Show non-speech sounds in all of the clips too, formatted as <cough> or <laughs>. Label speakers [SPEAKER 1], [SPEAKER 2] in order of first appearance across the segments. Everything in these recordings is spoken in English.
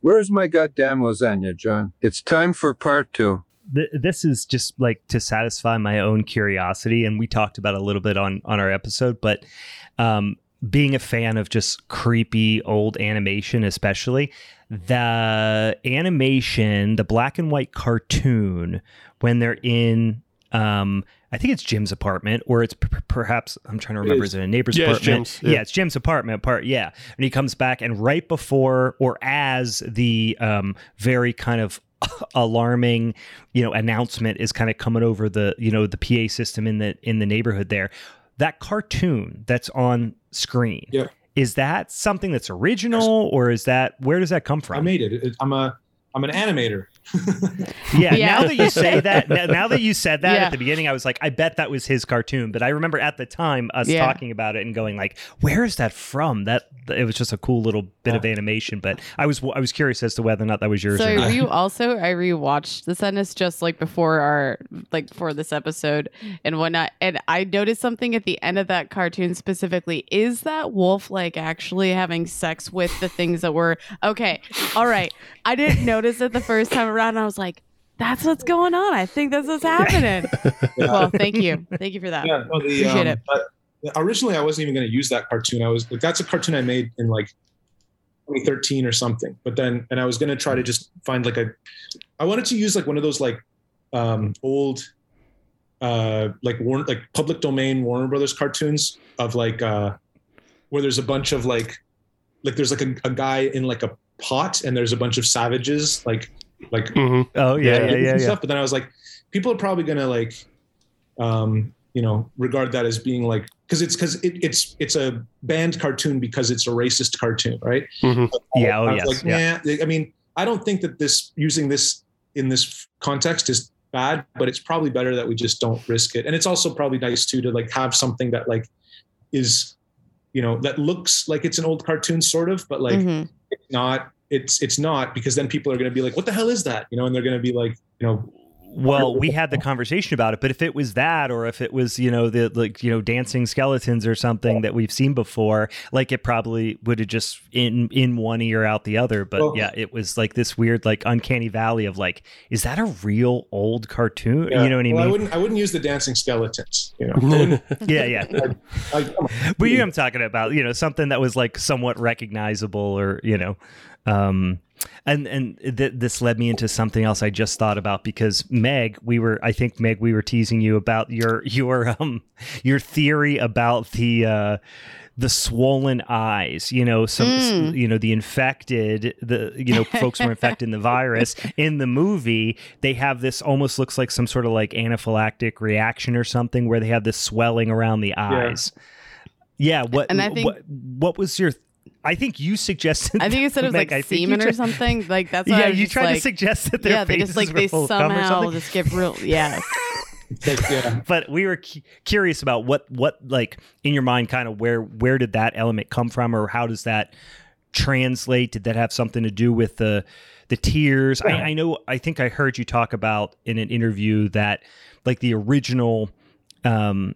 [SPEAKER 1] Where's my goddamn lasagna, John? It's time for part two.
[SPEAKER 2] Th- this is just like to satisfy my own curiosity, and we talked about a little bit on on our episode, but um, being a fan of just creepy old animation, especially the animation, the black and white cartoon when they're in um I think it's Jim's apartment, or it's p- perhaps I'm trying to remember. Is. is it a neighbor's
[SPEAKER 3] yeah,
[SPEAKER 2] apartment?
[SPEAKER 3] It's
[SPEAKER 2] yeah. yeah. it's Jim's apartment part. Yeah, and he comes back, and right before or as the um, very kind of <laughs> alarming, you know, announcement is kind of coming over the you know the PA system in the in the neighborhood there. That cartoon that's on screen.
[SPEAKER 4] Yeah.
[SPEAKER 2] Is that something that's original, or is that where does that come from?
[SPEAKER 4] I made it. I'm a I'm an animator. <laughs>
[SPEAKER 2] yeah, yeah, Now that you say <laughs> that, now that you said that yeah. at the beginning, I was like, I bet that was his cartoon. But I remember at the time us yeah. talking about it and going like, where is that from? That it was just a cool little bit of ah. animation. But I was I was curious as to whether or not that was yours.
[SPEAKER 5] So you <laughs> also I rewatched the sentence just like before our like for this episode and whatnot, and I noticed something at the end of that cartoon specifically. Is that wolf like actually having sex with the things that were okay? All right, I didn't notice it the first time around. I was like, that's what's going on. I think this is happening. <laughs> yeah. Well, thank you. Thank you for that. Yeah, no, the, Appreciate um,
[SPEAKER 4] it. originally, I wasn't even going to use that cartoon. I was like, that's a cartoon I made in like 2013 or something. But then, and I was going to try to just find like a, I wanted to use like one of those like um, old, uh, like Warner, like public domain Warner Brothers cartoons of like, uh, where there's a bunch of like, like there's like a, a guy in like a pot and there's a bunch of savages like like
[SPEAKER 2] mm-hmm. oh yeah yeah yeah,
[SPEAKER 4] yeah, But then I was like, people are probably gonna like, um, you know, regard that as being like because it's because it, it's it's a banned cartoon because it's a racist cartoon, right?
[SPEAKER 2] Mm-hmm. yeah. Oh yes.
[SPEAKER 4] Like,
[SPEAKER 2] yeah.
[SPEAKER 4] I mean, I don't think that this using this in this context is bad, but it's probably better that we just don't risk it. And it's also probably nice too to like have something that like is, you know, that looks like it's an old cartoon sort of, but like mm-hmm. It's not it's it's not because then people are going to be like what the hell is that? You know and they're going to be like you know
[SPEAKER 2] well we had the conversation about it but if it was that or if it was you know the like you know dancing skeletons or something that we've seen before like it probably would have just in in one ear out the other. But well, yeah it was like this weird like uncanny valley of like is that a real old cartoon? Yeah. you know what i
[SPEAKER 4] well,
[SPEAKER 2] mean?
[SPEAKER 4] i wouldn't i wouldn't use the dancing skeletons you know. <laughs> <laughs>
[SPEAKER 2] Yeah yeah. <laughs> I, I, but you know i'm talking about you know something that was like somewhat recognizable or you know um, and and th- this led me into something else I just thought about because Meg, we were I think Meg, we were teasing you about your <laughs> your um your theory about the uh, the swollen eyes. You know, some mm. you know the infected the you know folks were infected in the virus <laughs> in the movie. They have this almost looks like some sort of like anaphylactic reaction or something where they have this swelling around the eyes. Yeah. Yeah, what and I think, what, what was your I think you suggested.
[SPEAKER 5] I think you said it was like semen or something. Like that's <laughs>
[SPEAKER 2] yeah. You tried like, to suggest that their
[SPEAKER 5] yeah, they just like they somehow just get real <laughs> yeah.
[SPEAKER 2] yeah. But we were cu- curious about what what like in your mind, kind of where where did that element come from, or how does that translate? Did that have something to do with the the tears? Yeah. I, I know. I think I heard you talk about in an interview that like the original um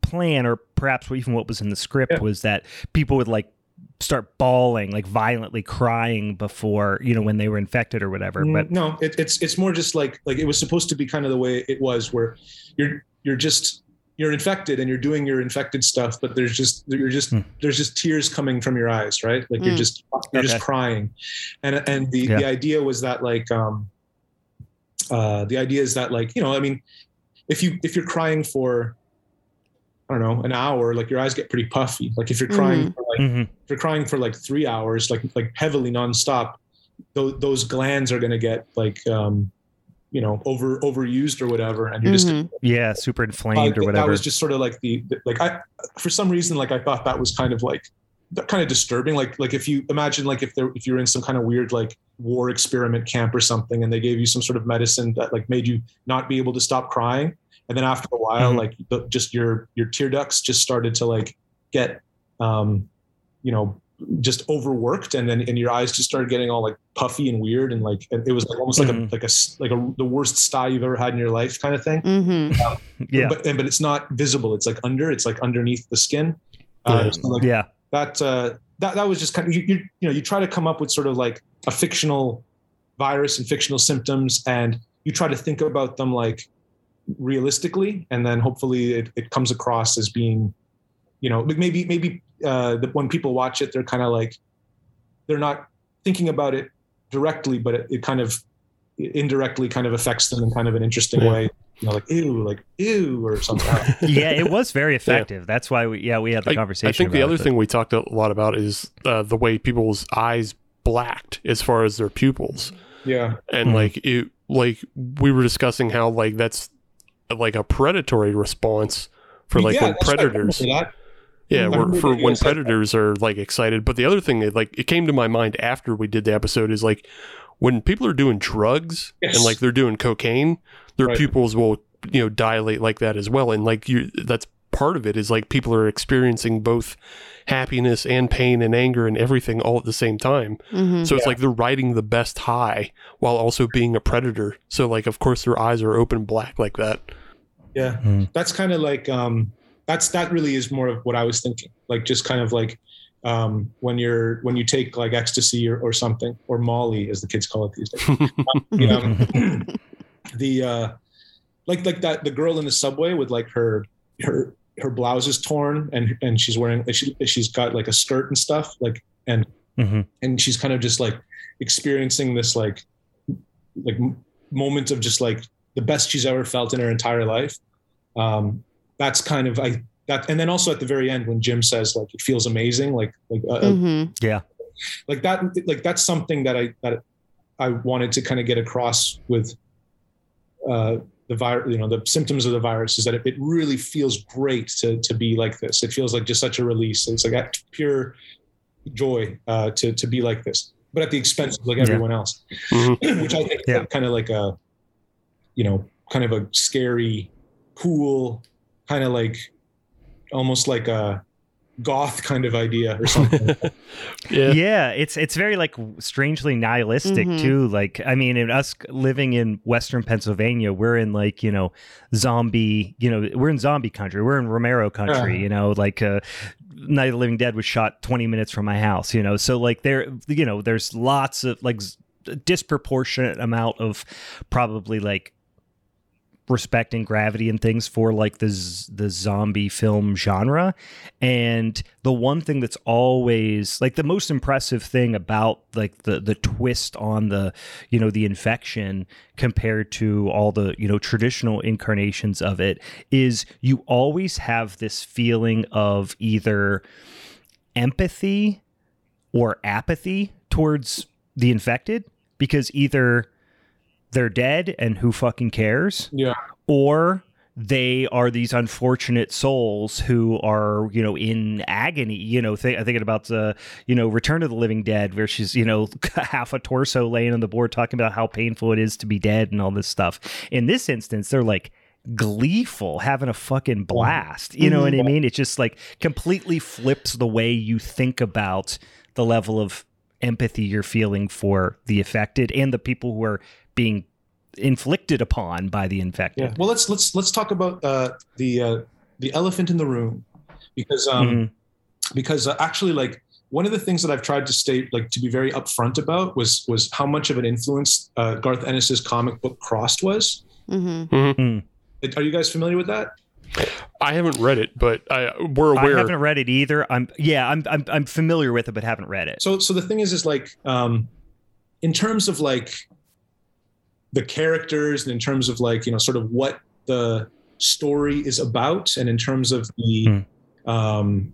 [SPEAKER 2] plan or perhaps even what was in the script yeah. was that people would like start bawling, like violently crying before you know when they were infected or whatever. Mm, but
[SPEAKER 4] no, it, it's it's more just like like it was supposed to be kind of the way it was, where you're you're just you're infected and you're doing your infected stuff, but there's just you're just mm. there's just tears coming from your eyes, right? Like mm. you're just you're okay. just crying, and and the yeah. the idea was that like um uh the idea is that like you know I mean if you if you're crying for I don't know, an hour, like your eyes get pretty puffy. Like if you're crying, mm-hmm. for like, mm-hmm. if you're crying for like three hours, like like heavily nonstop, those those glands are going to get like, um, you know, over overused or whatever, and you're mm-hmm.
[SPEAKER 2] just yeah, super inflamed or whatever.
[SPEAKER 4] That was just sort of like the, the like I for some reason like I thought that was kind of like kind of disturbing. Like like if you imagine like if there if you're in some kind of weird like war experiment camp or something, and they gave you some sort of medicine that like made you not be able to stop crying and then after a while mm-hmm. like the, just your your tear ducts just started to like get um you know just overworked. And then and your eyes just started getting all like puffy and weird. And like it was like almost mm-hmm. like a like a like a the worst sty you've ever had in your life kind of thing.
[SPEAKER 5] Mm-hmm.
[SPEAKER 4] um, <laughs> yeah. but but it's not visible. It's like under. It's like underneath the skin.
[SPEAKER 2] Uh, so like
[SPEAKER 4] yeah. that uh that that was just kind of you, you you know you try to come up with sort of like a fictional virus and fictional symptoms. And you try to think about them like realistically and then hopefully it, it comes across as being you know maybe maybe uh the, when people watch it they're kind of like they're not thinking about it directly but it, it, kind of indirectly kind of affects them in kind of an interesting yeah. way you know like ew like ew or something <laughs>
[SPEAKER 2] yeah it was very effective yeah. that's why we yeah we had the I, conversation i
[SPEAKER 3] think the other it, thing we talked a lot about is uh, the way people's eyes blacked as far as their pupils
[SPEAKER 4] yeah
[SPEAKER 3] and mm-hmm. like it like we were discussing how like that's like a predatory response for like yeah, when predators yeah for when predators are like excited but the other thing that like it came to my mind after we did the episode is like when people are doing drugs yes. and like they're doing cocaine their right. pupils will you know dilate like that as well and like you that's part of it is like people are experiencing both happiness and pain and anger and everything all at the same time. Mm-hmm. So it's yeah. like they're riding the best high while also being a predator. So like of course their eyes are open black like that.
[SPEAKER 4] Yeah. Mm. That's kind of like um that's that really is more of what I was thinking. Like just kind of like um, when you're when you take like ecstasy or, or something or Molly as the kids call it these days. <laughs> you know, <clears throat> the uh, like like that the girl in the subway with like her her her blouse is torn and and she's wearing she she's got like a skirt and stuff like and mm-hmm. and she's kind of just like experiencing this like like moment of just like the best she's ever felt in her entire life. Um, that's kind of I that and then also at the very end when Jim says like it feels amazing like like uh, uh
[SPEAKER 2] mm-hmm. yeah
[SPEAKER 4] like that like that's something that I that I wanted to kind of get across with uh, the virus, you know, the symptoms of the virus is that it, it, really feels great to to be like this. It feels like just such a release. It's like that pure joy uh, to to be like this, but at the expense of like everyone yeah. else, mm-hmm. <clears throat> which I think yeah. kind of like a, you know, kind of a scary, cool, kind of like, almost like a goth kind of idea or something. <laughs>
[SPEAKER 2] yeah. yeah, it's it's very like strangely nihilistic mm-hmm. too. Like I mean, in us living in Western Pennsylvania, we're in like you know zombie. You know, we're in zombie country. We're in Romero country. You know, like. Uh, Night of the Living Dead was shot 20 minutes from my house, you know. So like there you know, there's lots of like disproportionate amount of probably like respecting gravity and things for like the the zombie film genre. And the one thing that's always like the most impressive thing about like the the twist on the you know the infection compared to all the you know traditional incarnations of it is you always have this feeling of either empathy or apathy towards the infected because either they're dead and who fucking cares?
[SPEAKER 4] Yeah.
[SPEAKER 2] Or they are these unfortunate souls who are you know in agony you know th- thinking about the you know return of the living dead where she's you know <laughs> half a torso laying on the board talking about how painful it is to be dead and all this stuff in this instance they're like gleeful having a fucking blast you know mm-hmm. what i mean it just like completely flips the way you think about the level of empathy you're feeling for the affected and the people who are being inflicted upon by the infected.
[SPEAKER 4] Yeah. Well, let's let's let's talk about uh, the uh, the elephant in the room, because um, mm-hmm. because uh, actually, like one of the things that I've tried to state, like to be very upfront about, was was how much of an influence uh, Garth Ennis's comic book Crossed was. Mm-hmm. Mm-hmm. Are you guys familiar with that?
[SPEAKER 3] I haven't read it, but I, we're aware.
[SPEAKER 2] I haven't read it either. I'm yeah, I'm, I'm I'm familiar with it, but haven't read it.
[SPEAKER 4] So so the thing is, is like um, in terms of like the characters and in terms of like you know sort of what the story is about and in terms of the mm. um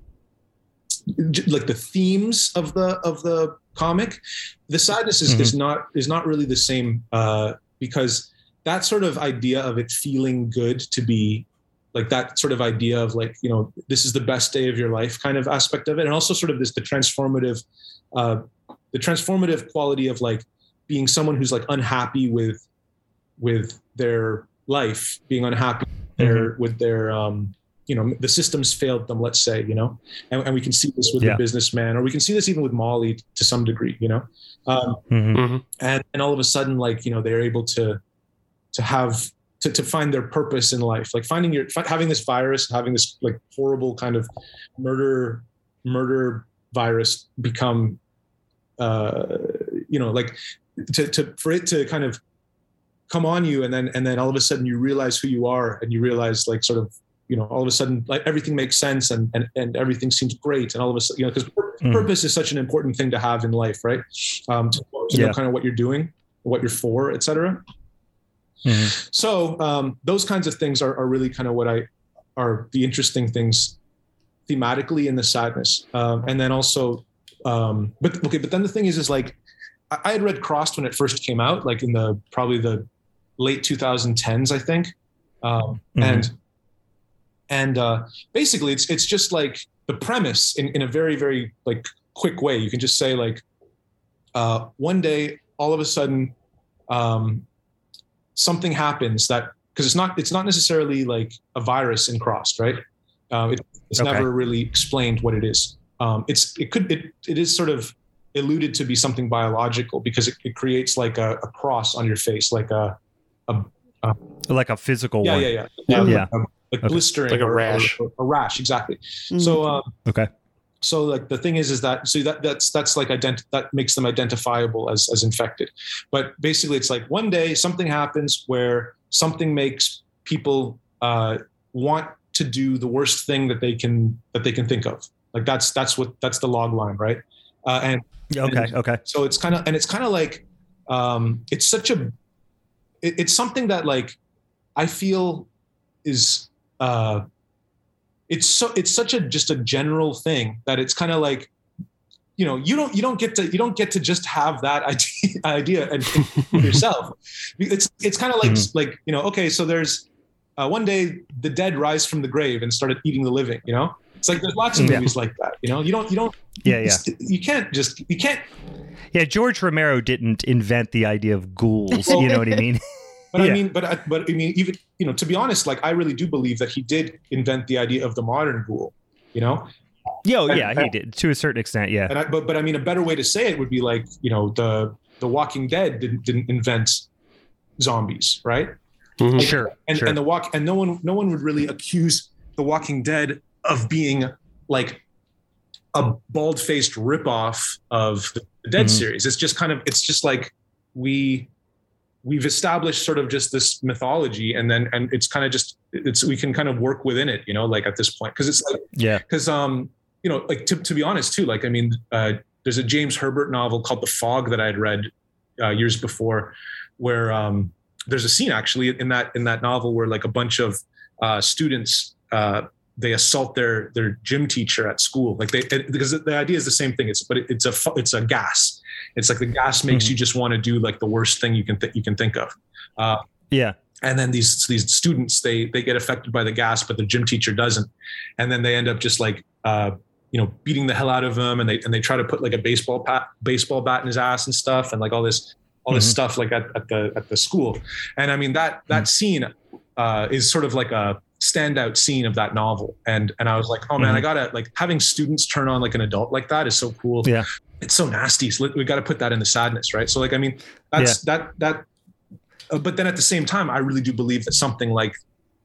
[SPEAKER 4] like the themes of the of the comic the sadness is, mm-hmm. is not is not really the same uh because that sort of idea of it feeling good to be like that sort of idea of like you know this is the best day of your life kind of aspect of it and also sort of this the transformative uh the transformative quality of like being someone who's like unhappy with with their life, being unhappy their, mm-hmm. with their, um, you know, the systems failed them, let's say, you know, and, and we can see this with yeah. the businessman, or we can see this even with Molly to some degree, you know, um, mm-hmm. mm-hmm. and, and all of a sudden, like, you know, they're able to, to have, to, to find their purpose in life, like finding your, having this virus, having this like horrible kind of murder, murder virus become uh, you know like to, to for it to kind of come on you and then and then all of a sudden you realize who you are and you realize like sort of you know all of a sudden like everything makes sense and and, and everything seems great and all of a sudden you know because mm. purpose is such an important thing to have in life right um to, to yeah. know kind of what you're doing what you're for etc mm-hmm. so um those kinds of things are, are really kind of what i are the interesting things thematically in the sadness um and then also um but okay but then the thing is is like I, I had read crossed when it first came out like in the probably the late 2010s i think um mm-hmm. and and uh, basically it's it's just like the premise in, in a very very like quick way you can just say like uh, one day all of a sudden um, something happens that because it's not it's not necessarily like a virus in crossed right uh, it, it's okay. never really explained what it is um, it's it could it, it is sort of alluded to be something biological because it, it creates like a, a, cross on your face like a, a,
[SPEAKER 2] a like a physical
[SPEAKER 4] yeah,
[SPEAKER 2] one.
[SPEAKER 4] yeah yeah yeah yeah like okay. blistering,
[SPEAKER 3] like a rash,
[SPEAKER 4] or, or, a rash, exactly. Mm-hmm. So, um,
[SPEAKER 2] okay.
[SPEAKER 4] So, like the thing is, is that so that that's that's like ident- that makes them identifiable as as infected. But basically, it's like one day something happens where something makes people uh, want to do the worst thing that they can that they can think of. Like that's that's what that's the log line, right? Uh, and
[SPEAKER 2] okay,
[SPEAKER 4] and
[SPEAKER 2] okay.
[SPEAKER 4] So it's kind of and it's kind of like um, it's such a it, it's something that like I feel is uh, it's so it's such a just a general thing that it's kind of like you know you don't you don't get to you don't get to just have that <laughs> idea, idea and <laughs> yourself it's it's kind of like mm-hmm. like you know okay so there's uh, one day the dead rise from the grave and started eating the living you know it's like there's lots of movies like that you know you don't you don't
[SPEAKER 2] yeah yeah
[SPEAKER 4] you can't just you can't
[SPEAKER 2] yeah george romero didn't invent the idea of ghouls you know what i mean <laughs>
[SPEAKER 4] but yeah. I mean, but I, but I mean, even you know, to be honest, like I really do believe that he did invent the idea of the modern ghoul. You know.
[SPEAKER 2] Yo, and, yeah, he did to a certain extent. Yeah.
[SPEAKER 4] And I, but but I mean, a better way to say it would be like you know the the Walking Dead didn't didn't invent zombies, right?
[SPEAKER 2] Mm-hmm. Sure.
[SPEAKER 4] And
[SPEAKER 2] sure.
[SPEAKER 4] and the walk and no one no one would really accuse the Walking Dead of being like a bald faced ripoff of the Dead mm-hmm. series. It's just kind of it's just like we we've established sort of just this mythology and then and it's kind of just it's we can kind of work within it you know like at this point because it's like
[SPEAKER 2] yeah
[SPEAKER 4] because um you know like to, to be honest too like i mean uh there's a james herbert novel called the fog that i had read uh, years before where um there's a scene actually in that in that novel where like a bunch of uh students uh they assault their their gym teacher at school like they it, because the idea is the same thing it's but it, it's a it's a gas it's like the gas makes mm-hmm. you just want to do like the worst thing you can th- you can think of.
[SPEAKER 2] Uh, yeah.
[SPEAKER 4] And then these these students they they get affected by the gas, but the gym teacher doesn't, and then they end up just like uh, you know beating the hell out of him, and they and they try to put like a baseball bat baseball bat in his ass and stuff, and like all this all this mm-hmm. stuff like at, at the at the school. And I mean that that mm-hmm. scene uh, is sort of like a standout scene of that novel and and i was like oh man mm-hmm. i gotta like having students turn on like an adult like that is so cool
[SPEAKER 2] yeah
[SPEAKER 4] it's so nasty. So we got to put that in the sadness, right? So like, I mean, that's yeah. that that. Uh, but then at the same time, I really do believe that something like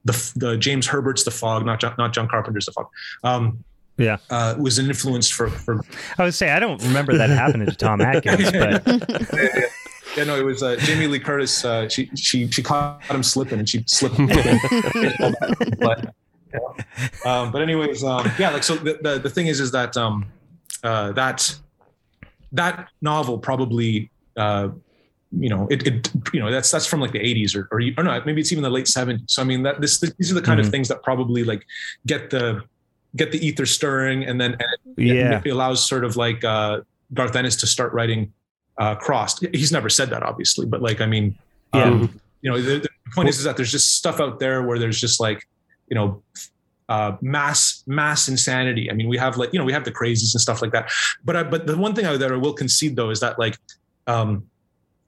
[SPEAKER 4] the the James Herbert's The Fog, not John, not John Carpenter's The Fog, um,
[SPEAKER 2] yeah,
[SPEAKER 4] uh, was an influence for for.
[SPEAKER 2] I would say I don't remember that happening to Tom <laughs> Atkins, but. <laughs>
[SPEAKER 4] yeah, no, it was uh, Jamie Lee Curtis. Uh, she she she caught him slipping, and she slipped. but, <laughs> <laughs> um, but anyways, um, yeah, like so. The, the, the thing is, is that um, uh, that that novel probably uh, you know it, it, you know that's that's from like the 80s or or, or no maybe it's even the late 70s so i mean that this these are the kind mm-hmm. of things that probably like get the get the ether stirring and then and it,
[SPEAKER 2] yeah
[SPEAKER 4] it allows sort of like uh garth ennis to start writing uh crossed he's never said that obviously but like i mean
[SPEAKER 2] yeah. um,
[SPEAKER 4] you know the, the point is, is that there's just stuff out there where there's just like you know uh, mass mass insanity. I mean, we have like you know we have the crazies and stuff like that. But I, but the one thing I, that I will concede though is that like um,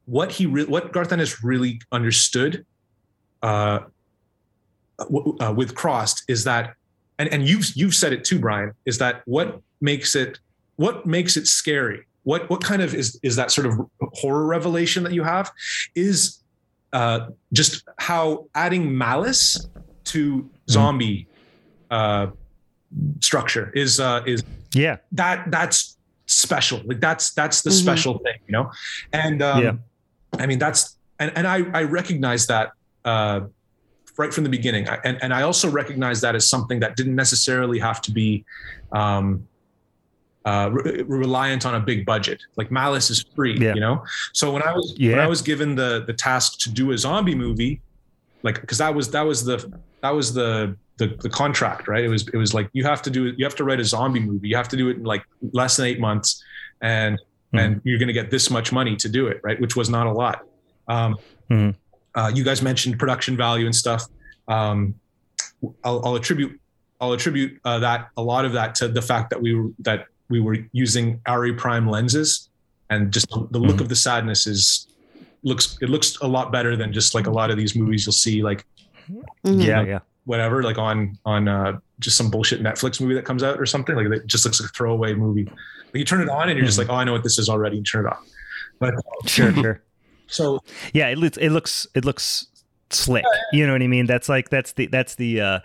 [SPEAKER 4] what he re- what Garth Ennis really understood uh, w- uh, with Crossed is that and and you've you've said it too, Brian, is that what makes it what makes it scary. What what kind of is is that sort of horror revelation that you have is uh, just how adding malice to mm-hmm. zombie uh, structure is uh is
[SPEAKER 2] yeah
[SPEAKER 4] that that's special like that's that's the mm-hmm. special thing you know and um yeah. i mean that's and, and i i recognize that uh right from the beginning I, and and i also recognize that as something that didn't necessarily have to be um uh, re- reliant on a big budget. Like Malice is free, yeah. you know. So when I was yeah. when I was given the the task to do a zombie movie, like because that was that was the that was the the, the contract, right? It was it was like you have to do you have to write a zombie movie. You have to do it in like less than eight months, and mm-hmm. and you're going to get this much money to do it, right? Which was not a lot. Um, mm-hmm. uh, you guys mentioned production value and stuff. Um, I'll, I'll, attribute I'll attribute uh, that a lot of that to the fact that we were that we were using ARRI prime lenses, and just the look mm-hmm. of the sadness is looks it looks a lot better than just like a lot of these movies you'll see like
[SPEAKER 2] mm-hmm. yeah yeah
[SPEAKER 4] whatever, like on on uh, just some bullshit Netflix movie that comes out or something. Like it just looks like a throwaway movie. Like you turn it on and you're just mm-hmm. like, oh, I know what this is already. And turn it off. But <laughs>
[SPEAKER 2] sure, sure.
[SPEAKER 4] So
[SPEAKER 2] yeah, it looks it looks it looks slick. You know what I mean? That's like that's the that's the uh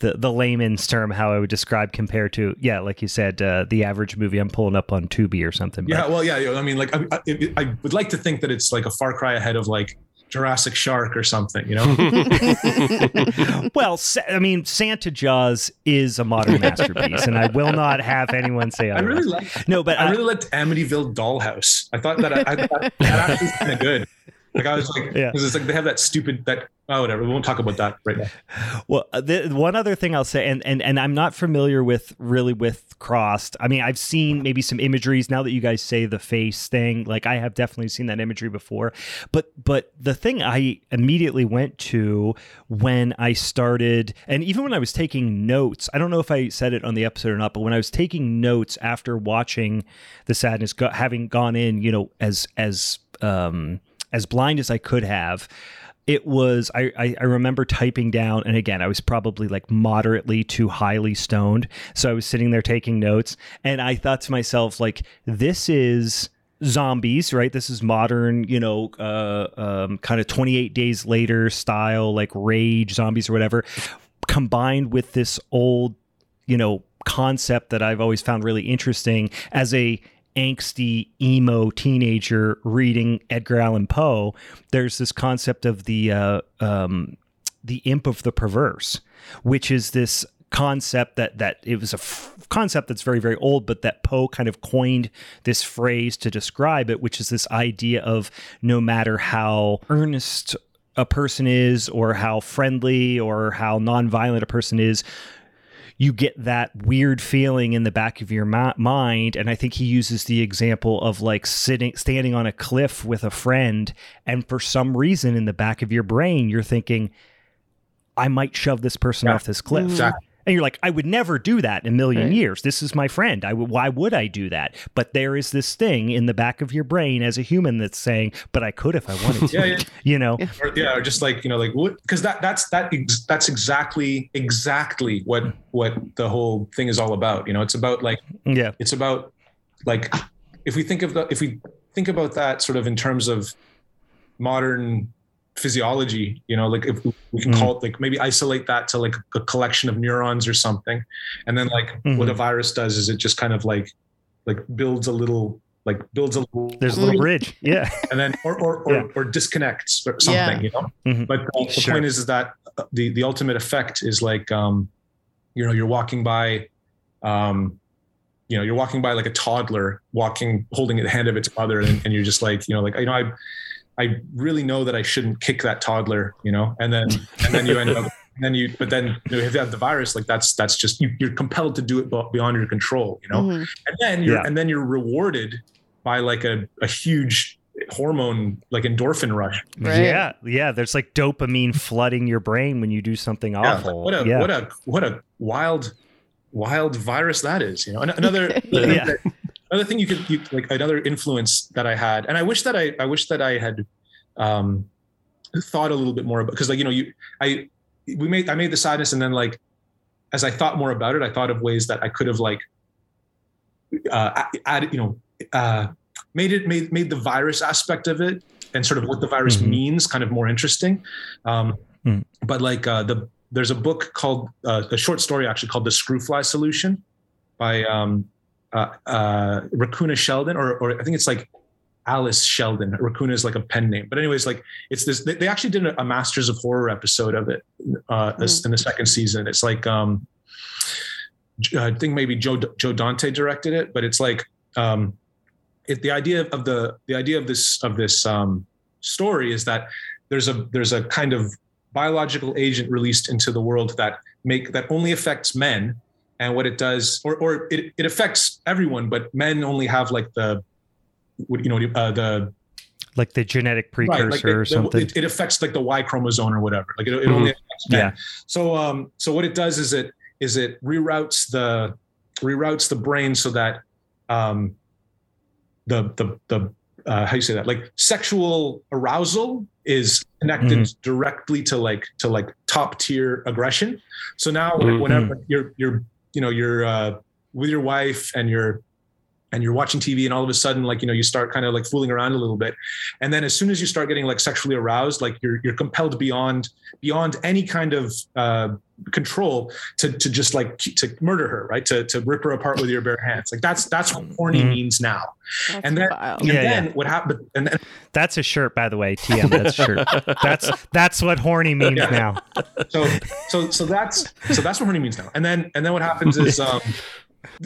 [SPEAKER 2] the the layman's term how I would describe compared to yeah, like you said, uh, the average movie I'm pulling up on Tubi or something.
[SPEAKER 4] Yeah, well, yeah. I mean, like I, I, I would like to think that it's like a far cry ahead of like Jurassic Shark or something, you know? <laughs> <laughs>
[SPEAKER 2] well, I mean, Santa Jaws is a modern masterpiece, and I will not have anyone say
[SPEAKER 4] otherwise. <laughs> I really like. No, but I, I really liked Amityville Dollhouse. I thought that I, I that, that actually was kind of good. Like I was like, yeah. because it's like they have that stupid that oh whatever. We won't talk about that right now.
[SPEAKER 2] Well, uh, the, one other thing I'll say, and and and I'm not familiar with really with Crossed. I mean, I've seen maybe some imageries now that you guys say the face thing. Like I have definitely seen that imagery before. But but the thing I immediately went to when I started, and even when I was taking notes, I don't know if I said it on the episode or not, but when I was taking notes after watching the sadness, having gone in, you know, as as um as blind as I could have it was I, I, remember typing down and again i was probably like moderately to highly stoned so i was sitting there taking notes and i thought to myself like this is zombies right? This is modern you know uh, um, kind of 28 days later style like rage zombies or whatever combined with this old you know concept that i've always found really interesting as a angsty emo teenager reading Edgar Allan Poe, there's this concept of the uh, um, the imp of the perverse, which is this concept that that it was a f- concept that's very very old, but that Poe kind of coined this phrase to describe it, which is this idea of no matter how earnest a person is, or how friendly or how nonviolent a person is, you get that weird feeling in the back of your ma- mind. And i think he uses the example of like sitting standing on a cliff with a friend and for some reason in the back of your brain you're thinking i might shove this person yeah. off this cliff. Exactly and you're like, I would never do that in a million right. years. This is my friend. I w- why would I do that? But there is this thing in the back of your brain as a human that's saying, but I could if I wanted <laughs> to. yeah, yeah. You know?
[SPEAKER 4] Or, yeah, or just like, you know, like what because that that's that ex- that's exactly exactly what what the whole thing is all about. You know, it's about like
[SPEAKER 2] yeah,
[SPEAKER 4] it's about like if we think of the if we think about that sort of in terms of modern physiology you know like if we can mm. call it like maybe isolate that to like a collection of neurons or something and then like mm-hmm. what a virus does is it just kind of like like builds a little like builds a little
[SPEAKER 2] there's a little bridge yeah <laughs>
[SPEAKER 4] and then or or, or, yeah. or disconnects or something yeah. you know mm-hmm. but the, the sure. point is is that uh, the the ultimate effect is like um you know you're walking by um you know you're walking by like a toddler walking holding the hand of its mother and, and you're just like you know like you know i I really know that I shouldn't kick that toddler, you know, and then and then you end up and <laughs> then you but then you know, if you have the virus, like that's that's just you, are compelled to do it beyond your control, you know, mm-hmm. and then you're yeah. and then you're rewarded by like a, a huge hormone like endorphin rush.
[SPEAKER 2] Right. Yeah, yeah. There's like dopamine flooding your brain when you do something yeah, awful.
[SPEAKER 4] What a
[SPEAKER 2] yeah.
[SPEAKER 4] what a what a wild wild virus that is. You know, another <laughs> yeah another thing you could you, like another influence that I had, and I wish that I I wish that I had um, thought a little bit more about because like you know you I we made I made the sadness and then like as I thought more about it, I thought of ways that I could have like uh, added you know uh, made it made made the virus aspect of it and sort of what the virus mm-hmm. means kind of more interesting. Um, mm. But like uh, the there's a book called uh, a short story actually called The Screwfly Solution by um, uh, uh, Raccoona Sheldon, or, or I think it's like Alice Sheldon. Raccoona is like a pen name, but anyways, like it's this. They, actually did a, Masters of Horror episode of it uh, mm. in the second season. It's like um, I think maybe Joe Joe Dante directed it, but it's like um, it, the idea of the the idea of this of this um, story is that there's a there's a kind of biological agent released into the world that make that only affects men and what it does or or it, it affects everyone but men only have like the you know uh, the
[SPEAKER 2] like the genetic precursor right, like the, or something
[SPEAKER 4] it, it, affects like the y chromosome or whatever like it, it mm-hmm. only affects men. yeah so um so what it does is it is it reroutes the reroutes the brain so that um the the the uh, how do you say that like sexual arousal is connected mm-hmm. directly to like to like top tier aggression so now mm-hmm. whenever you're you're you know you're uh, with your wife and you're and you're watching TV and all of a sudden like you know you start kind of like fooling around a little bit. And then as soon as you start getting like sexually aroused like you're you're compelled beyond beyond any kind of uh, control to to just like to murder her right? To to rip her apart with your bare hands. Like that's that's what horny mm-hmm. means now. That's and then, and yeah, then yeah. what happened and then
[SPEAKER 2] that's a shirt by the way tm that's shirt. That's that's what horny means yeah. now.
[SPEAKER 4] So so so that's so that's what horny means now. And then and then what happens is <laughs> um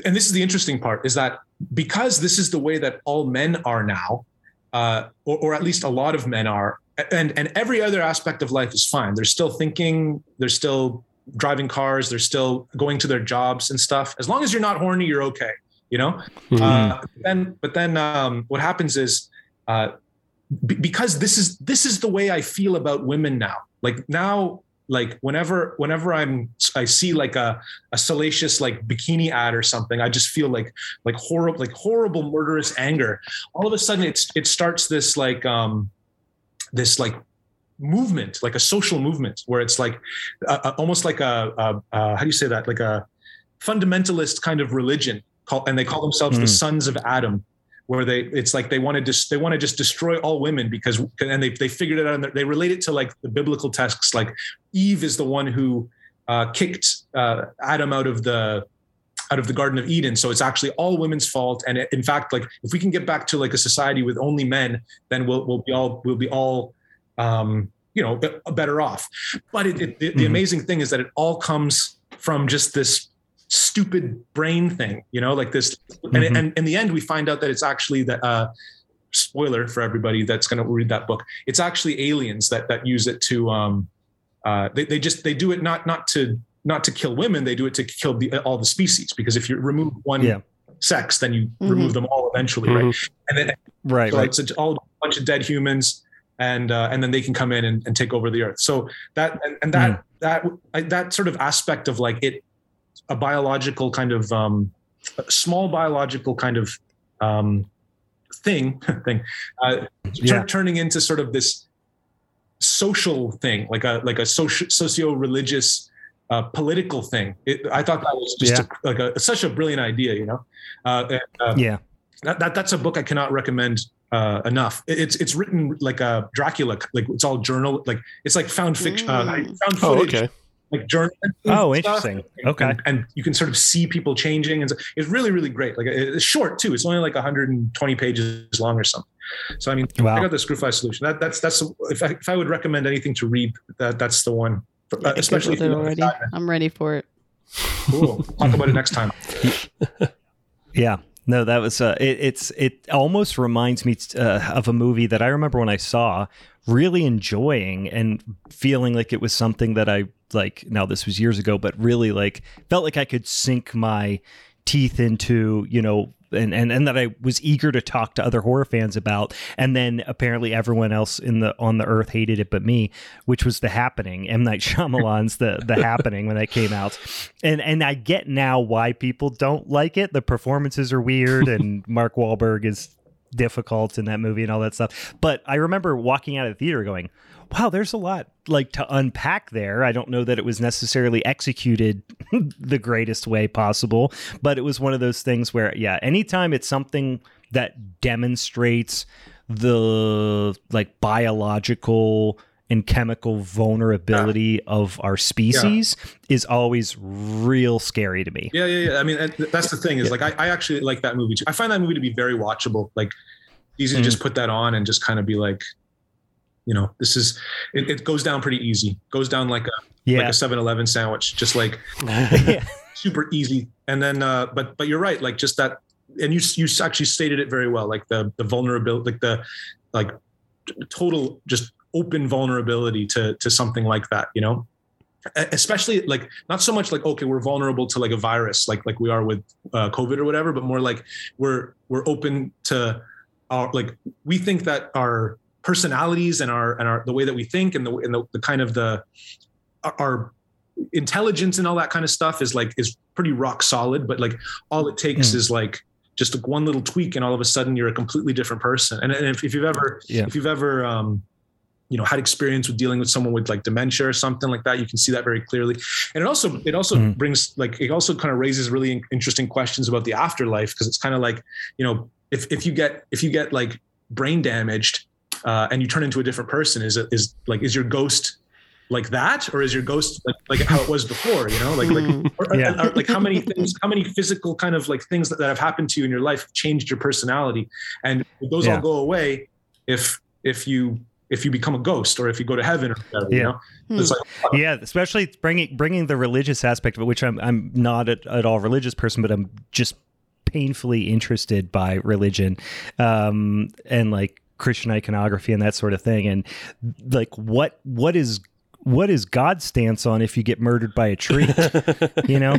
[SPEAKER 4] and this is the interesting part is that because this is the way that all men are now, uh, or, or at least a lot of men are, and and every other aspect of life is fine. They're still thinking. They're still driving cars. They're still going to their jobs and stuff. As long as you're not horny, you're okay. You know. Mm-hmm. Uh, then, but then um, what happens is. Uh, because this is this is the way I feel about women now. Like now like whenever whenever i'm i see like a, a salacious like bikini ad or something i just feel like like horrible like horrible murderous anger. All of a sudden it's it starts this like um this like movement like a social movement where it's like uh, almost like a, a, a, how do you say that? Like a fundamentalist kind of religion called and they call themselves mm. the sons of adam where they it's like they want to just they want to just destroy all women because and they they figured it out and they relate it to like the biblical texts like Eve is the one who uh, kicked uh, Adam out of the out of the Garden of Eden. So it's actually all women's fault. And in fact, like if we can get back to like a society with only men, then we'll we'll be all we'll be all um, you know better off. But it, it, the, mm-hmm. the amazing thing is that it all comes from just this stupid brain thing, you know, like this. Mm-hmm. And, and in the end, we find out that it's actually that. Uh, spoiler for everybody that's going to read that book. It's actually aliens that that use it to. Um, uh, they they just they do it not not to not to kill women. They do it to kill the, all the species because if you remove one yeah. sex, then you mm-hmm. remove them all eventually, mm-hmm. right? And then
[SPEAKER 2] right,
[SPEAKER 4] so
[SPEAKER 2] right.
[SPEAKER 4] it's all a bunch of dead humans and uh, and then they can come in and, and, take over the earth. So that and, and that mm. that that sort of aspect of like it a biological kind of um, small biological kind of um, thing <laughs> thing uh, yeah. turning into sort of this social thing like a like a social socio-religious uh, political thing it, i thought that was just yeah. a, like a, such a brilliant idea you know uh, and,
[SPEAKER 2] uh, yeah
[SPEAKER 4] that, that that's a book i cannot recommend uh, enough. It's it's written like a Dracula, like it's all journal, like it's like found fiction, uh, mm. found
[SPEAKER 3] oh, footage. Oh, okay
[SPEAKER 4] like journal.
[SPEAKER 2] Oh, interesting. Okay.
[SPEAKER 4] And, and, you can sort of see people changing, and so it's really, really great. Like it's short too. It's only like 120 pages long or something. So I mean, wow. I got the Screwfly solution. That, that's that's if I, if I would recommend anything to read, that that's the one. Uh, especially
[SPEAKER 5] already. I'm ready for it.
[SPEAKER 4] Cool. Talk about it next time. <laughs>
[SPEAKER 2] yeah. No, that was uh, it, it's it almost reminds me uh, of a movie that I remember when I saw really enjoying and feeling like it was something that I like now this was years ago but really like felt like I could sink my teeth into, you know, and, and and that I was eager to talk to other horror fans about, and then apparently everyone else in the on the earth hated it but me, which was The Happening, M Night Shyamalan's The The <laughs> Happening when that came out, and and I get now why people don't like it. The performances are weird, <laughs> and Mark Wahlberg is difficult in that movie and all that stuff. But I remember walking out of the theater going, wow, there's a lot like to unpack there. I don't know that it was necessarily executed <laughs> the greatest way possible, but it was one of those things where, yeah, anytime it's something that demonstrates the like biological and chemical vulnerability yeah. of our species yeah. is always real scary to me.
[SPEAKER 4] Yeah, yeah, yeah. I mean, that's the thing is yeah. like I, I actually like that movie too. I find that movie to be very watchable. Like easy mm to just put that on and just kind of be like, you know, this is it, it goes down pretty easy. Goes down like a yeah. like a 7-Eleven sandwich, just like <laughs> super easy. And then uh but but you're right, like just that and you you actually stated it very well, like the the vulnerability, like the like total just open vulnerability to to something like that, you know? especially like not so much like okay we're vulnerable to like a virus like like we are with uh, covid or whatever but more like we're we're open to our like we think that our personalities and our and our the way that we think and the and the, the kind of the our intelligence and all that kind of stuff is like is pretty rock solid but like all it takes mm. is like just like one little tweak and all of a sudden you're a completely different person and, and if, if you've ever yeah. if you've ever um you know had experience with dealing with someone with like dementia or something like that you can see that very clearly and it also it also mm. brings like it also kind of raises really interesting questions about the afterlife because it's kind of like you know if if you get if you get like brain damaged uh, and you turn into a different person is it is like is your ghost like that or is your ghost like, like how it was before you know like like hmm. or, yeah. or, or, like how many things how many physical kind of like things that, that have happened to you in your life changed your personality and those yeah. all go away if if you if you become a ghost or if you go to heaven or whatever, yeah. you know? Hmm.
[SPEAKER 2] Like, yeah, especially bringing bringing the religious aspect of it, which I'm I'm not at, at all religious person, but I'm just painfully interested by religion um, and like Christian iconography and that sort of thing. And like, what what is what is God's stance on if you get murdered by a tree? <laughs> you know,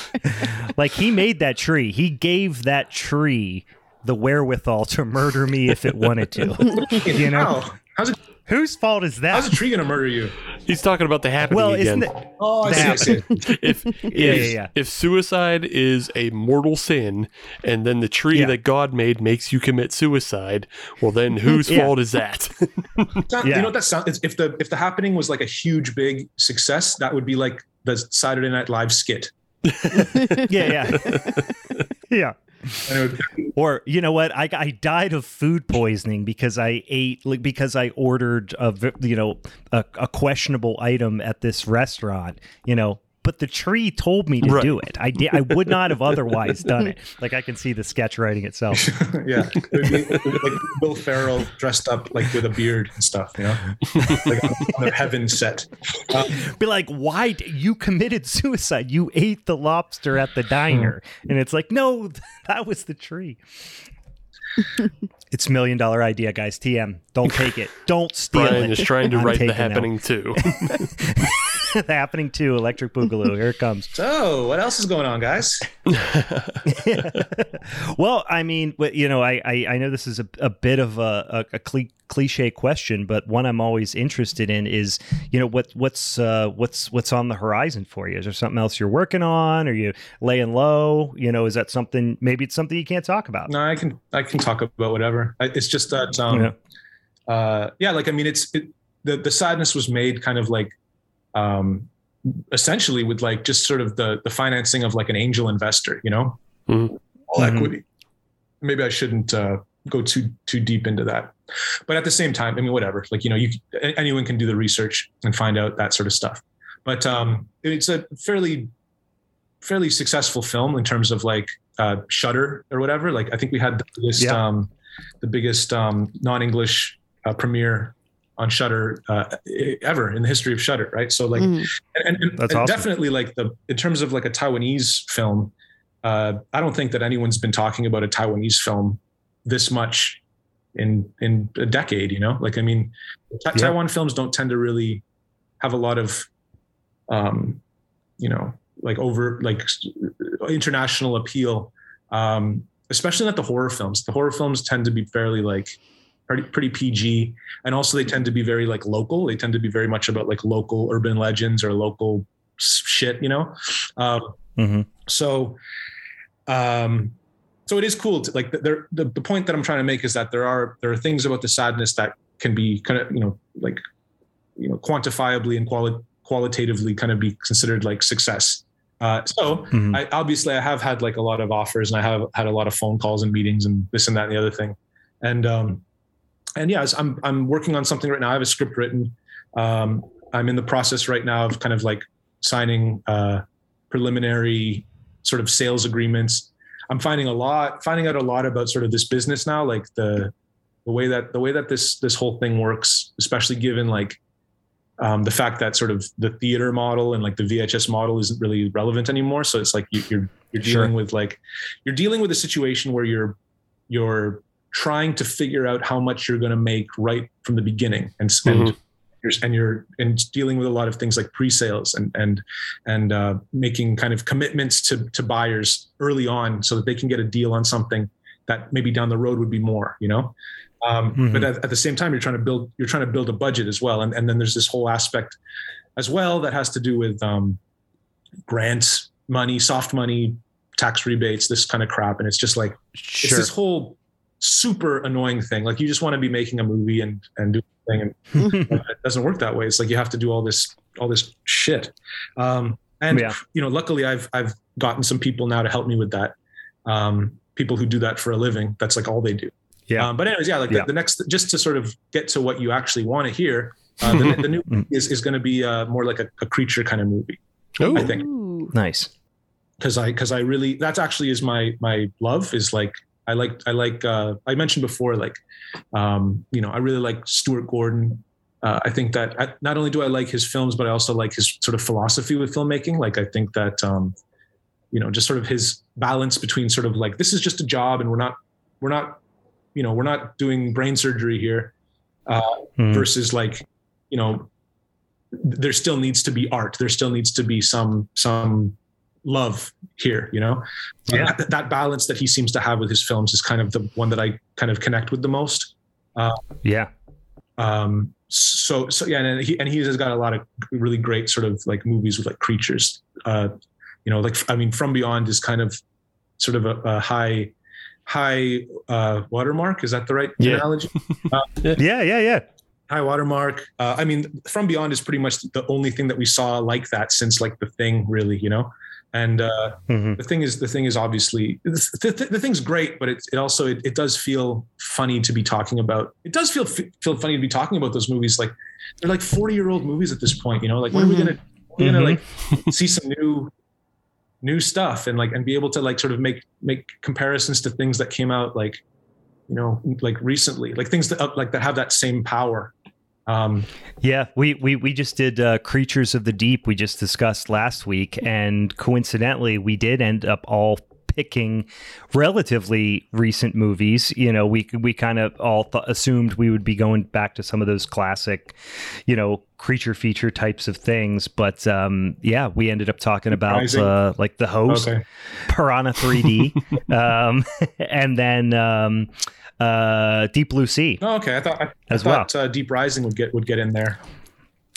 [SPEAKER 2] <laughs> like he made that tree. He gave that tree the wherewithal to murder me if it wanted to. <laughs> you know,
[SPEAKER 4] how's it
[SPEAKER 2] Whose fault is that?
[SPEAKER 4] How's a tree going to murder you?
[SPEAKER 3] He's talking about the happening well, again. Isn't it,
[SPEAKER 4] oh, I see, I see. <laughs>
[SPEAKER 3] if, <laughs> if, yeah, yeah, yeah. if suicide is a mortal sin, and then the tree yeah. that God made makes you commit suicide, well, then whose <laughs> yeah. fault is that?
[SPEAKER 4] not, yeah. You know what that sounds? If the if the happening was like a huge big success, that would be like the Saturday Night Live skit.
[SPEAKER 2] yeah, yeah, yeah or you know what? I, I died of food poisoning because I ate like because I ordered a you know a, a questionable item at this restaurant. You know, but the tree told me to right. do it. I did. I would not have otherwise done it. <laughs> Like I can see the sketch writing itself. <laughs>
[SPEAKER 4] yeah, it be, it like Will Ferrell dressed up like with a beard and stuff. You know, like on their heaven set.
[SPEAKER 2] Um, be like, why you committed suicide? You ate the lobster at the diner, hmm. and it's like, no, <laughs> that was the tree. it's million dollar idea, guys. TM, don't take it. Don't steal
[SPEAKER 3] Brian
[SPEAKER 2] it.
[SPEAKER 3] Brian is trying to I'm write the happening too. <laughs>
[SPEAKER 2] happening too. Electric Boogaloo. Here it comes.
[SPEAKER 4] So, what else is going on, guys? <laughs> <laughs>
[SPEAKER 2] well, I mean, you know, I I, I know this is a, a bit of a, a, a cliche question, but one I'm always interested in is, you know, what what's uh, what's what's on the horizon for you? Is there something else you're working on? Are you laying low? You know, is that something? Maybe it's something you can't talk about.
[SPEAKER 4] No, I can I can talk about whatever. It's just that, um, yeah. Uh, yeah, like I mean, it's it, the the sadness was made kind of like um, essentially with like just sort of the the financing of like an angel investor, you know, mm-hmm. all mm-hmm. equity. Maybe I shouldn't uh, go too too deep into that, but at the same time, I mean, whatever. Like you know, you anyone can do the research and find out that sort of stuff. But um, it's a fairly fairly successful film in terms of like uh, Shudder or whatever. Like I think we had the biggest yeah. um, the biggest um, non English uh, premiere on Shudder uh, ever in the history of Shudder, right? So like, mm-hmm. and, and, and awesome. definitely like the in terms of like a Taiwanese film, uh, I don't think that anyone's been talking about a Taiwanese film this much in in a decade. You know, like I mean, yeah. Taiwan films don't tend to really have a lot of, um, you know, like over like international appeal. Um, especially not the horror films. The horror films tend to be fairly like pretty, pretty PG. And also they tend to be very like local. They tend to be very much about like local urban legends or local shit, you know? Um, mm-hmm. So, um, so it is cool to like there, the, the point that I'm trying to make is that there are, there are things about the sadness that can be kind of, you know, like, you know, quantifiably and quali- qualitatively kind of be considered like success. Uh, so mm-hmm. I, obviously I have had like a lot of offers and I have had a lot of phone calls and meetings and this and that and the other thing. And, um, and yeah, I'm I'm working on something right now. I have a script written. Um, I'm in the process right now of kind of like signing uh, preliminary sort of sales agreements. I'm finding a lot, finding out a lot about sort of this business now, like the the way that the way that this this whole thing works, especially given like um, the fact that sort of the theater model and like the VHS model isn't really relevant anymore. So it's like you, are you're, you're dealing sure. with like you're dealing with a situation where you're you're trying to figure out how much you're going to make right from the beginning and spend. Mm-hmm. And you're and dealing with a lot of things like pre-sales and and and uh, making kind of commitments to to buyers early on so that they can get a deal on something that maybe down the road would be more you know um, mm-hmm. But at, at, the same time, you're trying to build you're trying to build a budget as well, and and then there's this whole aspect as well that has to do with um, grants money, soft money, tax rebates, this kind of crap, and it's just like sure. it's this whole super annoying thing. Like you just want to be making a movie and and do thing, and <laughs> it doesn't work that way. It's like you have to do all this all this shit. Um, and yeah. you know, luckily, I've I've gotten some people now to help me with that. Um, people who do that for a living. That's like all they do. Yeah. Um, but anyways, yeah, like yeah. The, the, next, just to sort of get to what you actually want to hear, uh, the, the, new <laughs> mm. is, is going to be uh, more like a, a, creature kind of movie. Ooh. I think.
[SPEAKER 2] Nice.
[SPEAKER 4] Cause I, cause I really, that's actually is my, my love is like, I like, I like, uh, I mentioned before, like, um, you know, I really like Stuart Gordon. Uh, I think that I, not only do I like his films, but I also like his sort of philosophy with filmmaking. Like, I think that, um, you know, just sort of his balance between sort of like, this is just a job and we're not, we're not you know we're not doing brain surgery here uh, mm. versus like you know there still needs to be art there still needs to be some some love here you know yeah. that, that, balance that he seems to have with his films is kind of the one that i kind of connect with the most
[SPEAKER 2] uh, yeah
[SPEAKER 4] um so so yeah and he and he has got a lot of really great sort of like movies with like creatures uh you know like i mean from beyond is kind of sort of a, a high high uh, watermark. Is that the right yeah. analogy? <laughs>
[SPEAKER 2] Uh, yeah, yeah, yeah.
[SPEAKER 4] High watermark. Uh, I mean, From Beyond is pretty much the only thing that we saw like that since like the thing, really. You know. And uh, mm-hmm. the thing is, the thing is obviously the, the, the thing's great, but it, it also it, it, does feel funny to be talking about. It does feel feel funny to be talking about those movies. Like they're like forty year old movies at this point. You know, like when mm-hmm. are we gonna we're gonna mm-hmm. like see some new new stuff and like and be able to like sort of make make comparisons to things that came out like you know like recently like things that like that have that same power
[SPEAKER 2] um yeah we we we just did uh creatures of the deep we just discussed last week and coincidentally we did end up all picking relatively recent movies. You know, we we kind of all th- assumed we would be going back to some of those classic, you know, creature feature types of things. But um, yeah, we ended up talking about uh, like the host, okay. Piranha 3D, <laughs> um, <laughs> and then. Um, uh, Deep Blue Sea.
[SPEAKER 4] Oh, okay. I thought I, as I thought, well. Uh, Deep Rising would get would get in there.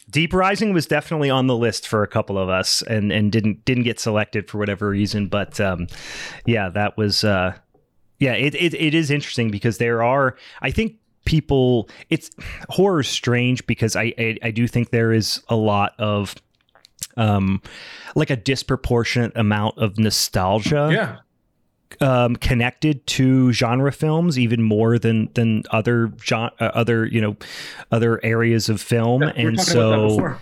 [SPEAKER 2] Deep Rising was definitely on the list for a couple of us, and and didn't didn't get selected for whatever reason. But um, yeah, that was uh, yeah, it, it it is interesting because there are I think people it's horror strange because I, I I do think there is a lot of um like a disproportionate amount of nostalgia
[SPEAKER 4] yeah
[SPEAKER 2] um, connected to genre films even more than than other genre, uh, other you know other areas of film, yeah, and so.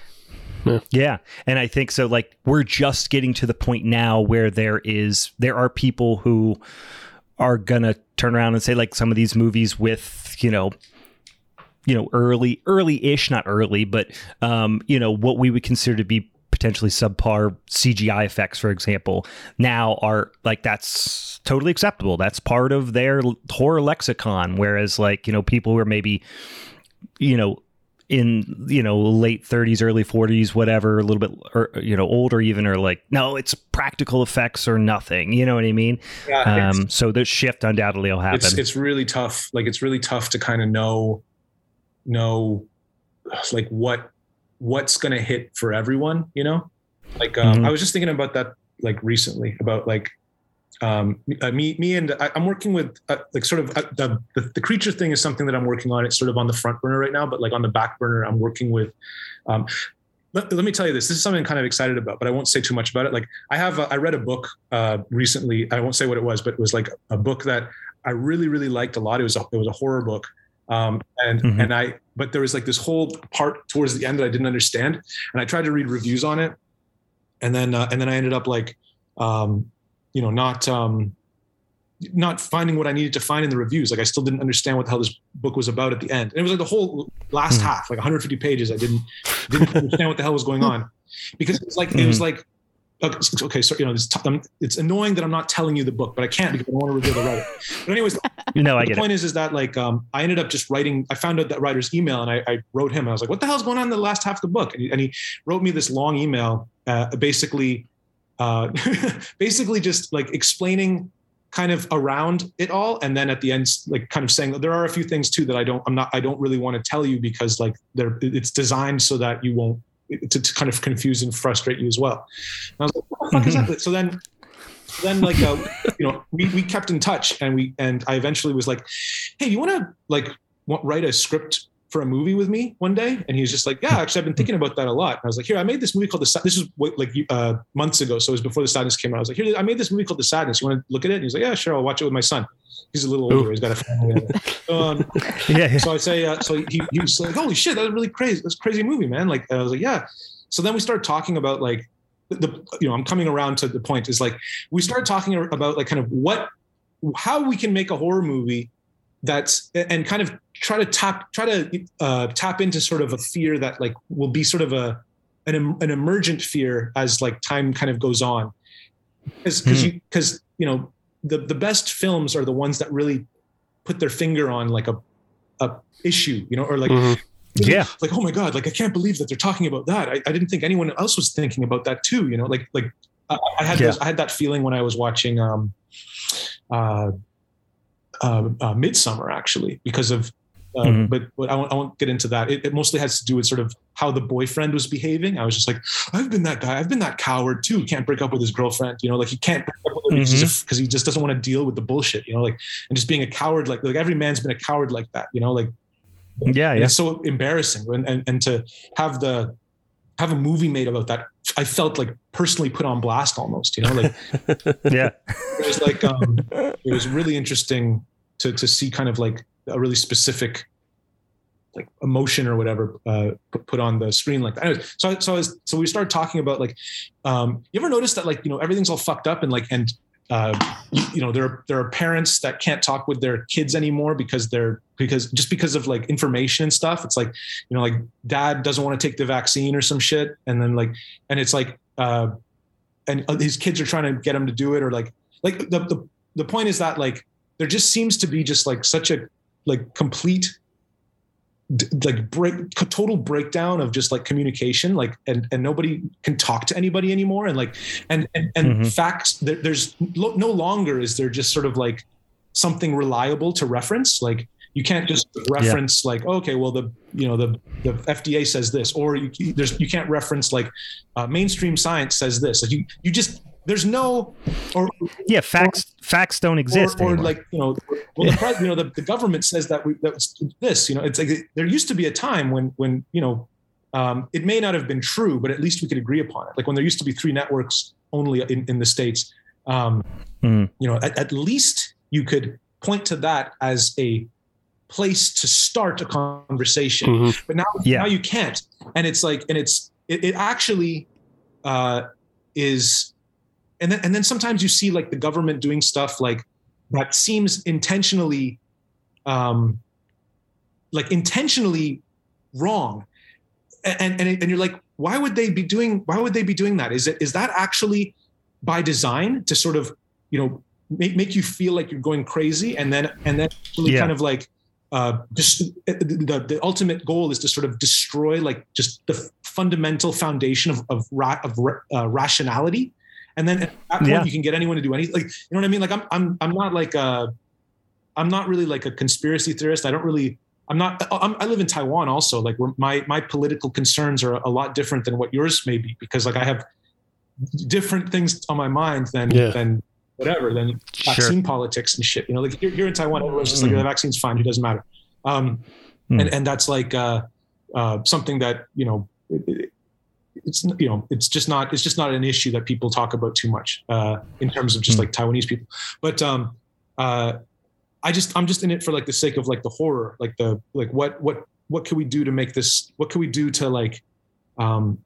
[SPEAKER 2] Yeah. yeah. And I think so like we're just getting to the point now where there is there are people who are going to turn around and say like some of these movies with, you know, you know, early early-ish, not early, but um, you know, what we would consider to be potentially subpar CGI effects, for example, now are like that's totally acceptable. That's part of their horror lexicon. Whereas, like, you know, people who are maybe, you know, in you know late 30s early 40s whatever a little bit or you know older even or like no it's practical effects or nothing you know what i mean yeah, um so the shift undoubtedly will happen
[SPEAKER 4] it's, it's really tough like it's really tough to kind of know know like what what's going to hit for everyone you know? Like um, mm-hmm. i was just thinking about that like recently about like um, uh, me me and I, am working with uh, like sort of uh, the, the, the creature thing is something that i'm working on. It's sort of on the front burner right now but like on the back burner i'm working with um, let, let, me tell you this this is something i'm kind of excited about but i won't say too much about it. Like i have a, I read a book uh, recently. I won't say what it was but it was like a book that i really really liked a lot. It was a, it was a horror book Um, and mm-hmm. and I but there was like this whole part towards the end that I didn't understand, and I tried to read reviews on it, and then uh, and then I ended up like, um, you know, not um, not finding what I needed to find in the reviews. Like I still didn't understand what the hell this book was about at the end. And it was like the whole last mm-hmm. half, like 150 pages. I didn't didn't <laughs> understand what the hell was going on because it was like mm-hmm. it was mm-hmm. like okay, so you know, it's, t- it's annoying that I'm not telling you the book, but I can't because I don't want to reveal the writer. But anyways, <laughs>
[SPEAKER 2] no, I
[SPEAKER 4] the
[SPEAKER 2] get
[SPEAKER 4] point
[SPEAKER 2] it.
[SPEAKER 4] is, is that like um, I ended up just writing. I found out that writer's email, and I, I wrote him. And I was like, "What the hell's going on in the last half of the book?" And he, and he wrote me this long email, uh, basically, uh, <laughs> basically just like explaining kind of around it all and then at the end like kind of saying there are a few things too that i don't i'm not i don't really want to tell you because like they're it's designed so that you won't to, to kind of confuse and frustrate you as well. And I was like, what the fuck is that? So then, then like, uh, you know, we, we kept in touch and we, and I eventually was like, Hey, you want to like write a script for a movie with me one day? And he was just like, yeah, actually I've been thinking about that a lot. And I was like, here, I made this movie called The, this is like uh, months ago. So it was before The Sadness came out. I was like, here, I made this movie called The Sadness. You want to look at it? And he's like, yeah, sure. I'll watch it with my son. He's a little older. Ooh. He's got a family. <laughs> um, yeah, yeah, So I say, uh, so he, he was like, holy shit, that's really crazy. That's a crazy movie, man. Like, I was like, yeah. So then we started talking about like the, you know, I'm coming around to the point is like, we started talking about like kind of what, how we can make a horror movie that's and kind of try to tap try to uh, tap into sort of a fear that like will be sort of a an, an emergent fear as like time kind of goes on because because mm. you because you know the the best films are the ones that really put their finger on like a a issue you know or like mm-hmm.
[SPEAKER 2] yeah
[SPEAKER 4] like oh my god like i can't believe that they're talking about that i, I didn't think anyone else was thinking about that too you know like like i, I had yeah. those, i had that feeling when i was watching um uh uh, uh Midsommar actually because of uh, mm-hmm. but, but I won't, I won't, get into that. It, it, mostly has to do with sort of how the boyfriend was behaving. I was just like, I've been that guy. I've been that coward too. Can't break up with his girlfriend. You know, like he can't because mm-hmm. he just doesn't want to deal with the bullshit. You know, like and just being a coward. Like like every man's been a coward like that. You know, like
[SPEAKER 2] yeah, yeah.
[SPEAKER 4] It's so embarrassing. And, and and to have the have a movie made about that, I felt like personally put on blast almost. You know, like <laughs>
[SPEAKER 2] yeah,
[SPEAKER 4] it was like um, it was really interesting to to see kind of like a really specific like emotion or whatever uh, put on the screen like that. Anyways, so so was, so we started talking about like, um, you ever notice that like you know everything's all fucked up and like and uh, you, you, know there are there are parents that can't talk with their kids anymore because they're because just because of like information and stuff. It's like you know like dad doesn't want to take the vaccine or some shit, and then like and it's like uh, and his kids are trying to get him to do it or like like the the the point is that like there just seems to be just like such a like complete like break total breakdown of just like communication like and and nobody can talk to anybody anymore and like and and, and mm-hmm. facts there, there's no longer is there just sort of like something reliable to reference like you can't just reference yeah. like oh, okay well the you know the the FDA says this or you there's you can't reference like uh, mainstream science says this like you you just there's no or
[SPEAKER 2] yeah facts or, facts don't exist
[SPEAKER 4] or, or like you know well the, you know the, the government says that we that's this you know it's like there used to be a time when when you know um, it may not have been true but at least we could agree upon it like when there used to be three networks only in, in the states um, mm. you know at, at least you could point to that as a place to start a conversation mm-hmm. but now yeah. now you can't and it's like and it's it, it actually uh, is and then and then sometimes you see like the government doing stuff like that seems intentionally um like intentionally wrong. And and, and you're like why would they be doing why would they be doing that? Is it is that actually by design to sort of you know make, make you feel like you're going crazy and then and then really yeah. kind of like uh just the, the ultimate goal is to sort of destroy like just the fundamental foundation of of, ra- of uh, rationality and then at that point, yeah. you can get anyone to do anything. Like, you know what I mean? Like, I'm, I'm, I'm not like a, I'm not really like a conspiracy theorist. I don't really, I'm not, I'm, i live in Taiwan also. Like my, my political concerns are a lot different than what yours may be because like I have different things on my mind than, yeah. than whatever, than vaccine sure. politics and shit. You know, like you're, in Taiwan, everyone's just like, mm. the vaccine's fine. It doesn't matter. Um, mm. and, and that's like, uh, uh, something that, you know, it, it's you know it's just not it's just not an issue that people talk about too much uh, in terms of just mm. like Taiwanese people. But um, uh, I just I'm just in it for like the sake of like the horror, like the like what what what can we do to make this? What can we do to like um,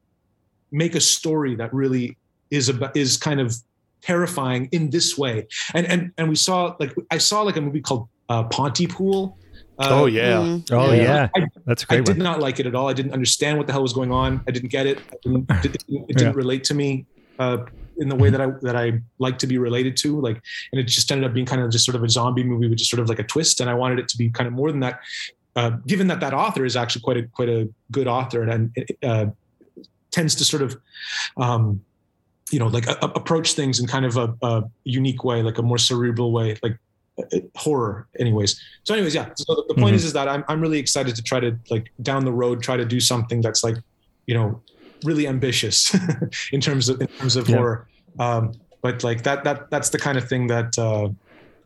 [SPEAKER 4] make a story that really is about is kind of terrifying in this way? And and and we saw like I saw like a movie called uh, Pontypool.
[SPEAKER 3] Uh, oh yeah,
[SPEAKER 2] mm-hmm. oh yeah, I,
[SPEAKER 4] that's great. I did not like it at all. I didn't understand what the hell was going on. I didn't get it. Didn't, it, it didn't yeah. relate to me. Uh, in the way that I that I like to be related to. Like, and it just ended up being kind of just sort of a zombie movie with just sort of like a twist. And I wanted it to be kind of more than that. Uh, given that that author is actually quite a quite a good author and, and uh, tends to sort of um, you know like a, a approach things in kind of a, a, unique way like a more cerebral way like horror anyways so anyways yeah so the, the point mm-hmm. is is that I'm, I'm really excited to try to like down the road try to do something that's like you know really ambitious <laughs> in terms of in terms of yeah. horror. Um, but like that that that's the kind of thing that uh,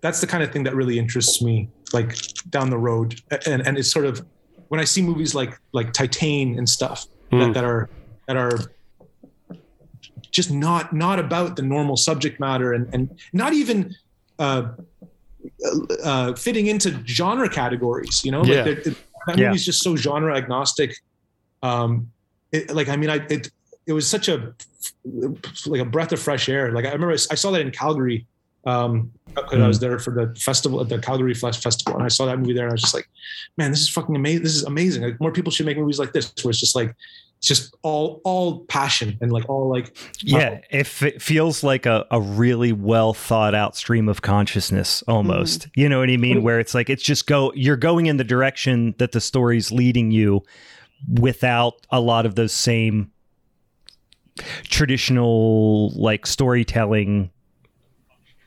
[SPEAKER 4] that's the kind of thing that really interests me like down the road and and it's sort of when I see movies like like Titane and stuff mm. that, that are that are just not not about the normal subject matter and and not even uh, uh, fitting into genre categories. You know,
[SPEAKER 3] yeah.
[SPEAKER 4] like that yeah. movie's just so genre agnostic. Um, it, like I mean, I it it was such a like a breath of fresh air. Like I remember I saw that in Calgary um because mm. I was mm. there for the festival at the Calgary Flash Festival, and I saw that movie there, and I was just like, man, this is fucking amazing. This is amazing. Like more people should make movies like this, where it's just like it's just all all passion and like all like
[SPEAKER 2] yeah if it feels like a, a really well thought out stream of consciousness almost mm you know what i mean where it's like it's just go you're going in the direction that the story's leading you without a lot of those same traditional like storytelling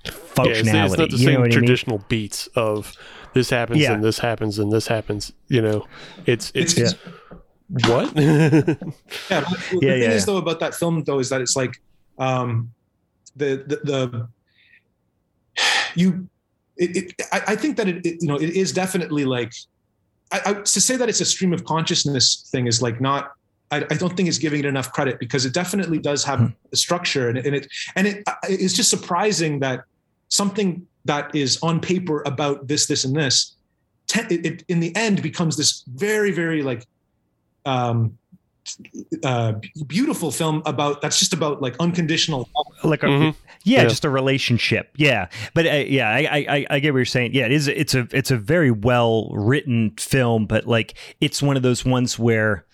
[SPEAKER 2] functionality. Yeah,
[SPEAKER 3] it's, it's not the same traditional I mean? beats of this happens yeah. and this happens and this happens. You know, it's it's, it's yeah. What? <laughs>
[SPEAKER 4] yeah, the yeah, thing yeah. is though about that film though is that it's like um, the the, the you. It, it, I, I think that it, it, you know it is definitely like I, I, to say that it's a stream of consciousness thing is like not I, I, don't think it's giving it enough credit because it definitely does have hmm. a structure and, and it and it it's just surprising that something that is on paper about this this and this it, it in the end becomes this very very like um uh, beautiful film about that's just about like unconditional
[SPEAKER 2] like a, mm-hmm. yeah, yeah, just a relationship yeah but uh, yeah I, I i get what you're saying yeah it is it's a it's a very well written film but like it's one of those ones where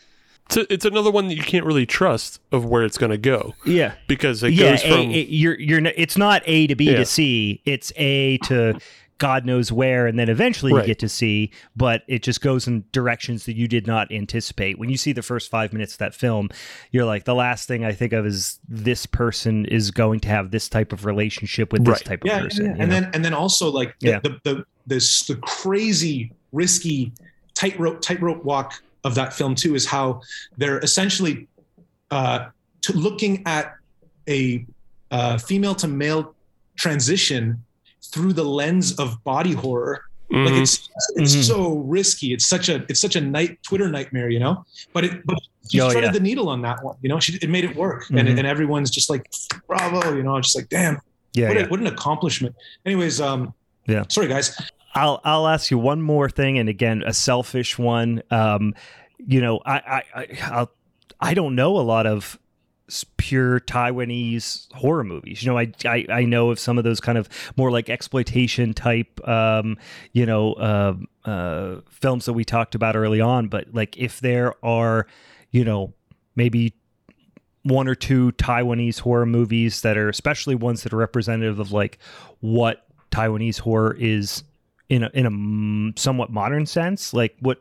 [SPEAKER 3] it's, a, it's another one that you can't really trust of where it's going to go.
[SPEAKER 2] Yeah,
[SPEAKER 3] because it yeah, goes from a,
[SPEAKER 2] a, you're you're it's not A to B yeah. to C. It's A to God knows where, and then eventually right. you get to see, but it just goes in directions that you did not anticipate. When you see the first five minutes of that film, you're like, the last thing I think of is this person is going to have this type of relationship with this type
[SPEAKER 4] yeah,
[SPEAKER 2] of person.
[SPEAKER 4] Yeah. And then and then also like the, yeah. the, the this the crazy risky tightrope tightrope walk of that film too is how they're essentially uh, to looking at a uh, female to male transition through the lens of body horror. Mm-hmm. Like it's it's mm-hmm. so risky. It's such a it's such a night Twitter nightmare, you know. But it but she oh, threaded yeah. the needle on that one. You know, she it made it work, mm-hmm. and and everyone's just like, bravo, you know, just like, damn, yeah, what, yeah. A, what an accomplishment. Anyways, um, yeah, sorry guys.
[SPEAKER 2] I'll I'll ask you one more thing, and again, a selfish one. Um, you know, I I I, I'll, I don't know a lot of pure Taiwanese horror movies. You know, I, I, I know of some of those kind of more like exploitation type, um, you know, uh, uh, films that we talked about early on. But like, if there are, you know, maybe one or two Taiwanese horror movies that are, especially ones that are representative of like what Taiwanese horror is in a, in a somewhat modern sense, like what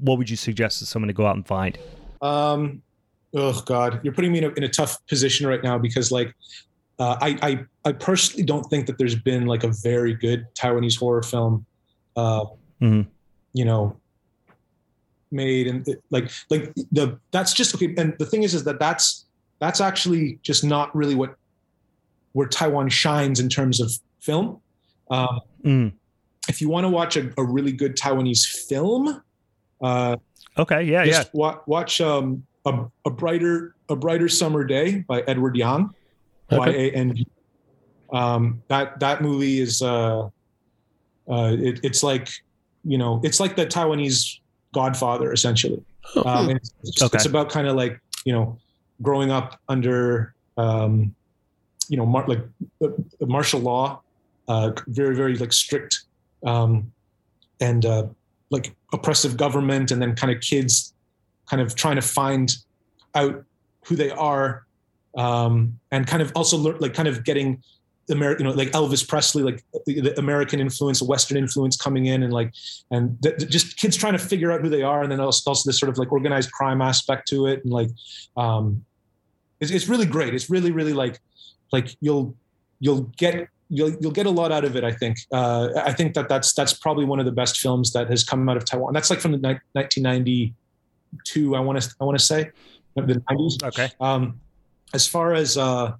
[SPEAKER 2] what would you suggest to someone to go out and find?
[SPEAKER 4] Um, oh God, you're putting me in a, in a tough position right now because like uh, I, I I personally don't think that there's been like a very good Taiwanese horror film, uh, mm-hmm. you know, made and like like the that's just okay. And the thing is, is that that's that's actually just not really what where Taiwan shines in terms of film. Um, mm. If you want to watch a, a, really good Taiwanese film, uh,
[SPEAKER 2] okay, yeah, yeah.
[SPEAKER 4] Wa- watch um, a, a brighter a brighter summer day by Edward Yang, Y A N G. Um, that that movie is uh, uh, it, it's like you know it's like the Taiwanese Godfather essentially. Um, it's, it's, okay. it's, about kind of like you know growing up under um, you know mar- like uh, martial law, uh, very very like strict um, and uh, like oppressive government, and then kind of kids kind of trying to find out who they are um, and kind of also like kind of getting American, you know, like Elvis Presley, like the, the, American influence, Western influence coming in, and like, and th- just kids trying to figure out who they are, and then also, also this sort of like organized crime aspect to it, and like, um, it's, it's really great. It's really, really like, like you'll you'll get you'll you'll get a lot out of it. I think. Uh, I think that that's that's probably one of the best films that has come out of Taiwan. That's like from the ni- 1992. I want to I want to say the 90s.
[SPEAKER 2] Okay.
[SPEAKER 4] Um, as far as uh,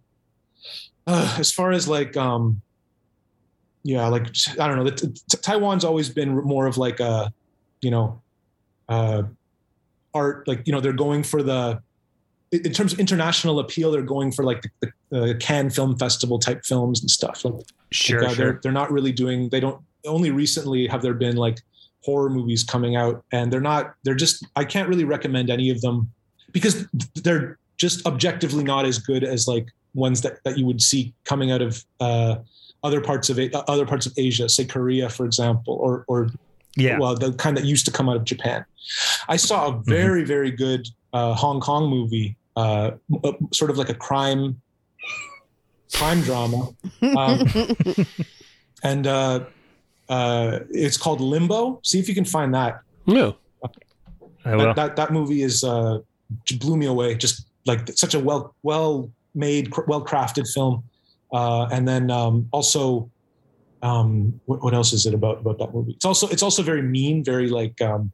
[SPEAKER 4] uh, as far as like um, yeah, like I don't know. The, t- Taiwan's always been more of like a, you know, uh, art. Like you know, they're going for the in terms of international appeal, they're going for like the, the uh, Cannes Film Festival type films and stuff. Like,
[SPEAKER 2] sure,
[SPEAKER 4] like, uh,
[SPEAKER 2] sure.
[SPEAKER 4] They're they're not really doing. They don't. Only recently have there been like horror movies coming out, and they're not. They're just. I can't really recommend any of them because they're just objectively not as good as like ones that, that you would see coming out of uh, other parts of it, other parts of Asia, say Korea, for example, or or
[SPEAKER 2] yeah,
[SPEAKER 4] well, the kind that used to come out of Japan. I saw a mm-hmm. very mm-hmm. very good uh, Hong Kong movie, uh, sort of like a crime crime drama, um, <laughs> and uh, it's called Limbo. See if you can find that.
[SPEAKER 3] No,
[SPEAKER 4] that, that, that movie is uh, blew me away. Just like such a well well made, well crafted film. Uh, and then um, also, um, what, what, else is it about about that movie? It's also it's also very mean, very like um,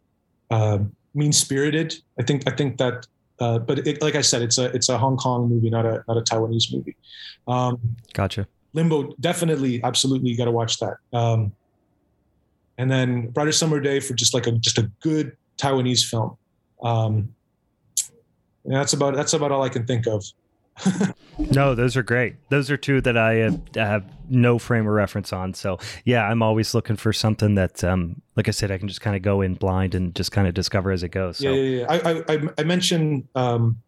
[SPEAKER 4] uh, mean spirited. I think I think that. Uh, but it, like I said, it's a it's a Hong Kong movie, not a not a Taiwanese movie. Um,
[SPEAKER 2] gotcha.
[SPEAKER 4] Limbo, definitely, absolutely, you got to watch that. And then Brighter Summer Day for just like a just a good Taiwanese film. Um, and that's about that's about all I can think of. <laughs>
[SPEAKER 2] no, those are great. Those are two that I have, have, no frame of reference on. So yeah, I'm always looking for something that, um, like I said, I can just kind of go in blind and just kind of discover as it goes.
[SPEAKER 4] So. Yeah, yeah, yeah. I, I, I mentioned, um,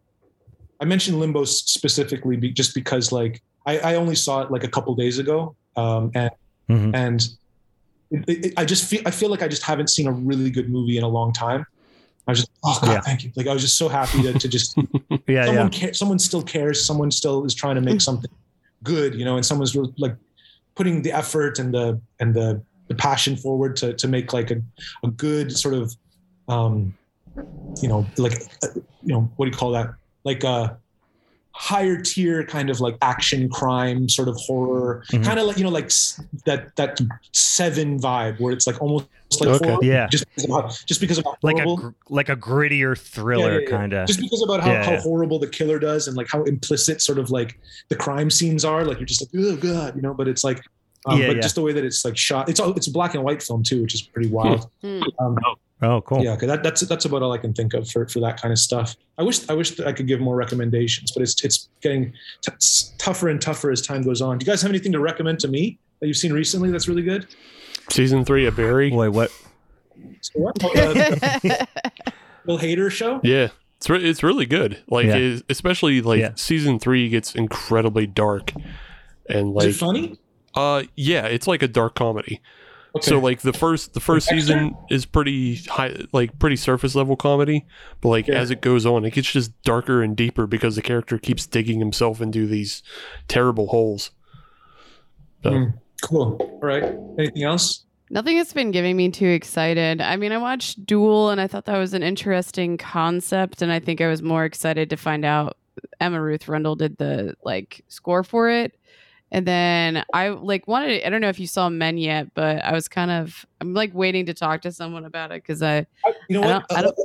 [SPEAKER 4] I mentioned Limbo specifically be, just because like I, I only saw it like a couple days ago, um, and mm-hmm. and it, it, I just feel I feel like I just haven't seen a really good movie in a long time. I was just, oh God, yeah. thank you. Like I was just so happy to, to just, <laughs>
[SPEAKER 2] yeah,
[SPEAKER 4] someone,
[SPEAKER 2] yeah.
[SPEAKER 4] someone still cares. Someone still is trying to make something good, you know, and someone's like putting the effort and the, and the, the passion forward to, to make like a, a good sort of, um, you know, like, uh, you know, what do you call that? Like, uh, higher tier kind of like action crime sort of horror mm-hmm. kind of like you know like that that seven vibe where it's like almost like
[SPEAKER 2] okay. horror,
[SPEAKER 4] yeah just because of how, just because of how
[SPEAKER 2] like a like a grittier thriller yeah, yeah, yeah. kind of
[SPEAKER 4] just because about how, how horrible the killer does and like how implicit sort of like the crime scenes are like you're just like oh god you know but it's like um, but just the way that it's like shot it's all it's a black and white film too which is pretty wild
[SPEAKER 2] hmm. um, oh. Cool.
[SPEAKER 4] Yeah, that, that's that's about all I can think of for, for that kind of stuff. I wish I wish I could give more recommendations, but it's it's getting t- tougher and tougher as time goes on. Do you guys have anything to recommend to me that you've seen recently that's really good?
[SPEAKER 3] Season three of Barry.
[SPEAKER 2] Wait, what?
[SPEAKER 4] So what? Uh, <laughs> Bill Hader show.
[SPEAKER 3] Yeah, it's re- it's really good. Like yeah. especially like yeah. season three gets incredibly dark, and like Is it
[SPEAKER 4] funny.
[SPEAKER 3] Uh, yeah, it's like a dark comedy. Okay. So like the first the first season is pretty high like pretty surface level comedy, but like yeah. as it goes on, it gets just darker and deeper because the character keeps digging himself into these terrible holes.
[SPEAKER 4] So. Mm, cool. All right. Anything else?
[SPEAKER 5] Nothing has been giving me too excited. I mean, I watched Dual and I thought that was an interesting concept, and I think I was more excited to find out Emma Ruth Rundle did the like score for it. And then I like wanted. I don't know if you saw Men yet, but I was kind of. I'm like waiting to talk to someone about it because I,
[SPEAKER 4] You know I what? I don't, uh,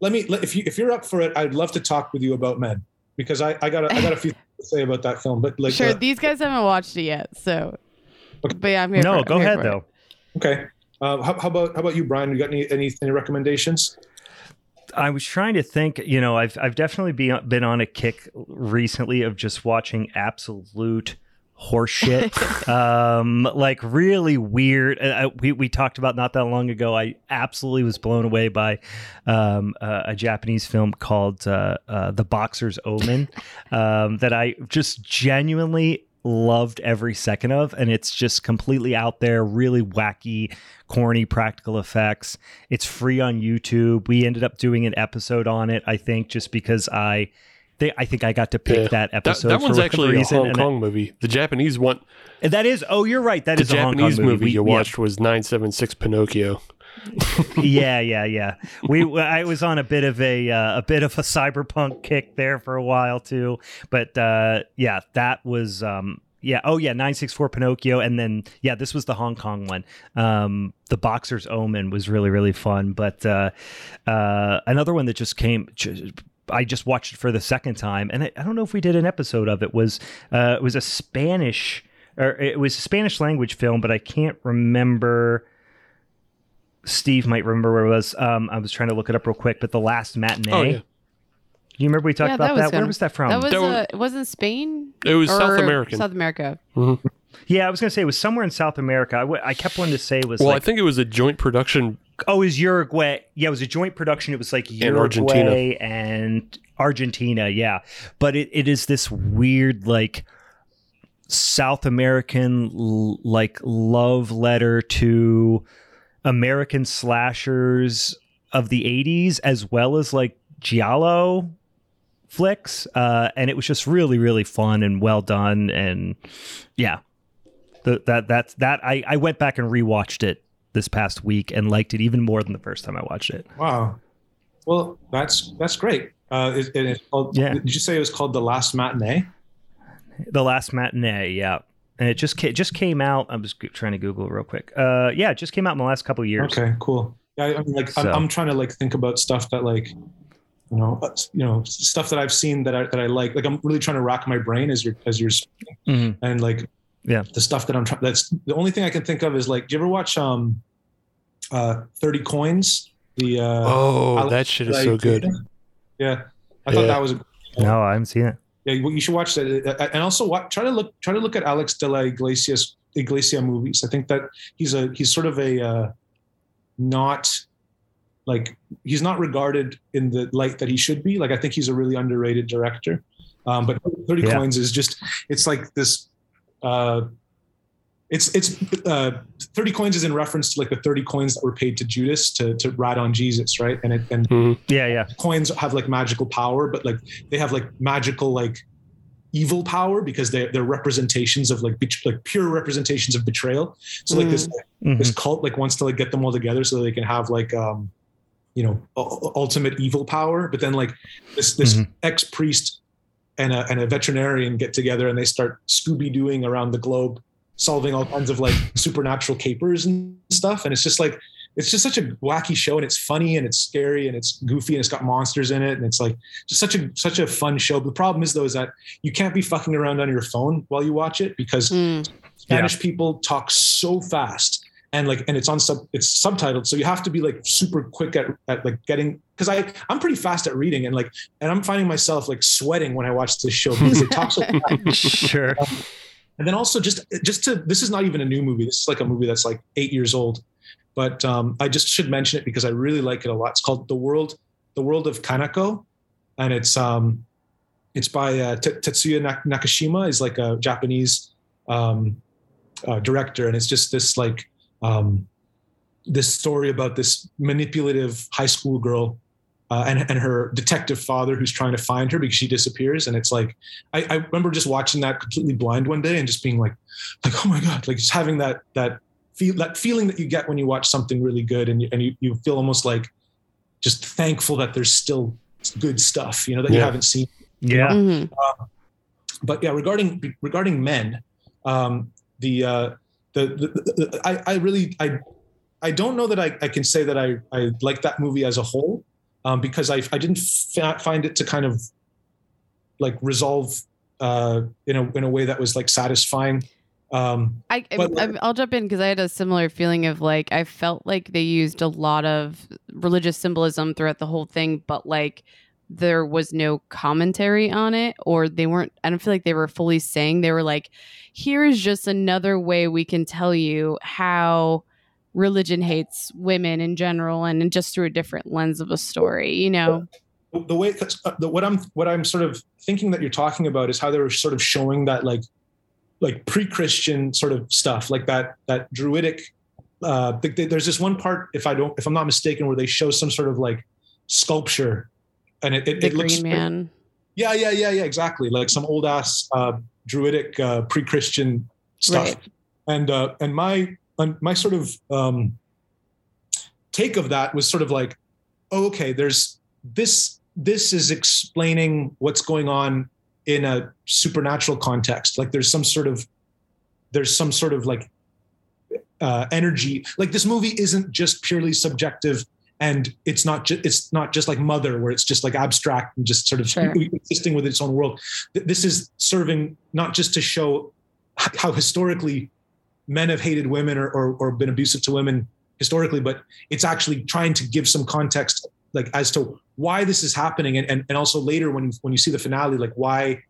[SPEAKER 4] let me. If you if you're up for it, I'd love to talk with you about Men because I I got a, I got a few to say about that film. But like,
[SPEAKER 5] sure, uh, these guys haven't watched it yet, so. Okay. But yeah, I'm here.
[SPEAKER 2] No,
[SPEAKER 5] for,
[SPEAKER 2] go ahead though.
[SPEAKER 4] It. Okay. Uh, how, how, about how about you, Brian? You got any any, any recommendations?
[SPEAKER 2] I was trying to think. You know, I've I've definitely been been on a kick recently of just watching absolute horseshit. <laughs> um, like really weird. Uh, we we talked about not that long ago. I absolutely was blown away by um, uh, a Japanese film called uh, uh, The Boxer's Omen <laughs> um, that I just genuinely loved every second of and it's just completely out there really wacky corny practical effects it's free on youtube we ended up doing an episode on it i think just because i they, I think I got to pick yeah. that episode.
[SPEAKER 3] That, that one's actually reason, a Hong Kong movie. The Japanese one.
[SPEAKER 2] That is. Oh, you're right. That
[SPEAKER 3] the
[SPEAKER 2] is
[SPEAKER 3] Japanese
[SPEAKER 2] movie.
[SPEAKER 3] movie we, you watched yeah. was nine seven six Pinocchio. <laughs>
[SPEAKER 2] yeah, yeah, yeah. We I was on a bit of a uh, a bit of a cyberpunk kick there for a while too, but uh, yeah, that was um, yeah. Oh yeah, nine six four Pinocchio, and then yeah, this was the Hong Kong one. Um, the Boxer's Omen was really really fun, but uh, uh, another one that just came I just watched it for the second time, and I, I don't know if we did an episode of it. Was uh, it was a Spanish or it was a Spanish language film, but I can't remember. Steve might remember where it was. Um, I was trying to look it up real quick, but the last matinee. Oh, yeah. You remember we talked yeah, about that? that? Where was that from?
[SPEAKER 5] That was uh, it wasn't Spain.
[SPEAKER 3] It was South America.
[SPEAKER 5] South America.
[SPEAKER 3] Mm-hmm.
[SPEAKER 2] Yeah, I was going to say it was somewhere in South America. I, w- I kept wanting to say it was.
[SPEAKER 3] Well,
[SPEAKER 2] like,
[SPEAKER 3] I think it was a joint production
[SPEAKER 2] Oh, is Uruguay. Yeah, it was a joint production. It was like Uruguay and Argentina. And Argentina yeah, but it, it is this weird like South American l- like love letter to American slashers of the 80s as well as like giallo flicks uh, and it was just really really fun and well done and yeah the, that that's that I, I went back and rewatched it this past week and liked it even more than the first time I watched it.
[SPEAKER 4] Wow. Well, that's that's great. Uh, it, it, called, yeah. Did you say it was called The Last Matinee?
[SPEAKER 2] The Last Matinee, yeah. And it just came, just came out. I was trying to Google real quick. Uh, yeah, it just came out in the last couple years.
[SPEAKER 4] Okay, cool. Yeah, I mean, like so. I'm, I'm, trying to like think about stuff that like, you know, uh, you know, stuff that I've seen that I that I like. Like I'm really trying to rack my brain as you're as you're speaking, mm-hmm. and like
[SPEAKER 2] yeah
[SPEAKER 4] the stuff that i'm trying that's the only thing i can think of is like do you ever watch um uh 30 coins. The uh
[SPEAKER 3] oh Alex that shit is so good.
[SPEAKER 4] Yeah. I thought that was a,
[SPEAKER 2] no i haven't seen it.
[SPEAKER 4] Yeah well, you should watch that. Uh, and also what try to look try to look at alex de la iglesias iglesia movies. I think that he's a he's sort of a uh not like he's not regarded in the light that he should be. Like i think he's a really underrated director. Um, but 30 yeah. coins is just it's like this uh, it's it's uh, 30 coins is in reference to like the 30 coins that were paid to Judas to to rat on Jesus, right? And it and
[SPEAKER 2] mm-hmm. yeah, yeah.
[SPEAKER 4] Coins have like magical power, but like they have like magical like evil power because they they're representations of like be- like pure representations of betrayal. So like this mm-hmm. this cult like wants to like get them all together so they can have like um you know u- ultimate evil power, but then like this this mm-hmm. ex priest and a, and a veterinarian get together and they start Scooby Dooing around the globe, solving all kinds of like supernatural capers and stuff. And it's just like, it's just such a wacky show and it's funny and it's scary and it's goofy and it's got monsters in it. And it's like just such a, such a fun show. But the problem is though, is that you can't be fucking around on your phone while you watch it because mm. Spanish yeah. people talk so fast and like and it's on sub it's subtitled so you have to be like super quick at, at like getting because i i'm pretty fast at reading and like and i'm finding myself like sweating when i watch this show because it talks so <laughs>
[SPEAKER 2] fast. sure um,
[SPEAKER 4] and then also just just to this is not even a new movie. This is like a movie that's like eight years old. But um, i just should mention it because i really like it a lot. It's called the world the world of kanako. And it's um it's by uh, T- tetsuya nakashima. Is like a japanese um, uh, director. And it's just this like um, this story about this manipulative high school girl uh, and, and her detective father who's trying to find her because she disappears. And it's like, I, I, remember just watching that completely blind one day and just being like, like, oh my God, like just having that, that feel, that feeling that you get when you watch something really good and you, and you, you feel almost like just thankful that there's still good stuff, you know, that yeah. you haven't seen.
[SPEAKER 2] Yeah. Mm-hmm. Uh,
[SPEAKER 4] but yeah, regarding, regarding men, um, the, uh, the, the, the I, I really I I don't know that I, I can say that I, I like that movie as a whole um, because I, I didn't f- find it to kind of like resolve uh, in a in a way that was like satisfying. Um,
[SPEAKER 5] I, I I'll jump in because I had a similar feeling of like I felt like they used a lot of religious symbolism throughout the whole thing, but like there was no commentary on it or they weren't I don't feel like they were fully saying they were like here is just another way we can tell you how religion hates women in general and just through a different lens of a story, you know.
[SPEAKER 4] The way uh, the, what I'm what I'm sort of thinking that you're talking about is how they were sort of showing that like like pre-Christian sort of stuff, like that that druidic. Uh, there's this one part, if I don't, if I'm not mistaken, where they show some sort of like sculpture, and it, it,
[SPEAKER 5] the
[SPEAKER 4] it looks
[SPEAKER 5] Green Man.
[SPEAKER 4] Yeah, yeah, yeah, yeah, exactly. Like some old ass uh, druidic uh, pre-Christian stuff, right. and uh, and my my sort of um, take of that was sort of like, oh, okay, there's this. This is explaining what's going on in a supernatural context. Like there's some sort of there's some sort of like uh, energy. Like this movie isn't just purely subjective and it's not just it's not just like mother where it's just like abstract and just sort of sure. existing with its own world this is serving not just to show how historically men have hated women or, or, or been abusive to women historically but it's actually trying to give some context like as to why this is happening and, and, and also later when you, when you see the finale like why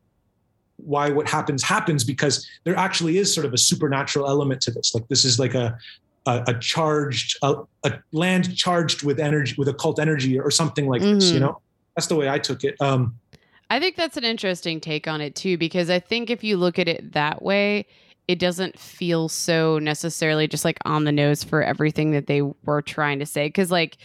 [SPEAKER 4] why what happens happens because there actually is sort of a supernatural element to this like this is like a a, a charged a, a, land charged with energy with occult energy or something like mm-hmm. this you mm-hmm. know that's the way i took it um
[SPEAKER 5] i think that's an interesting take on it too because i think if you look at it that way it doesn't feel so necessarily just like on the nose for everything that they were trying to say because like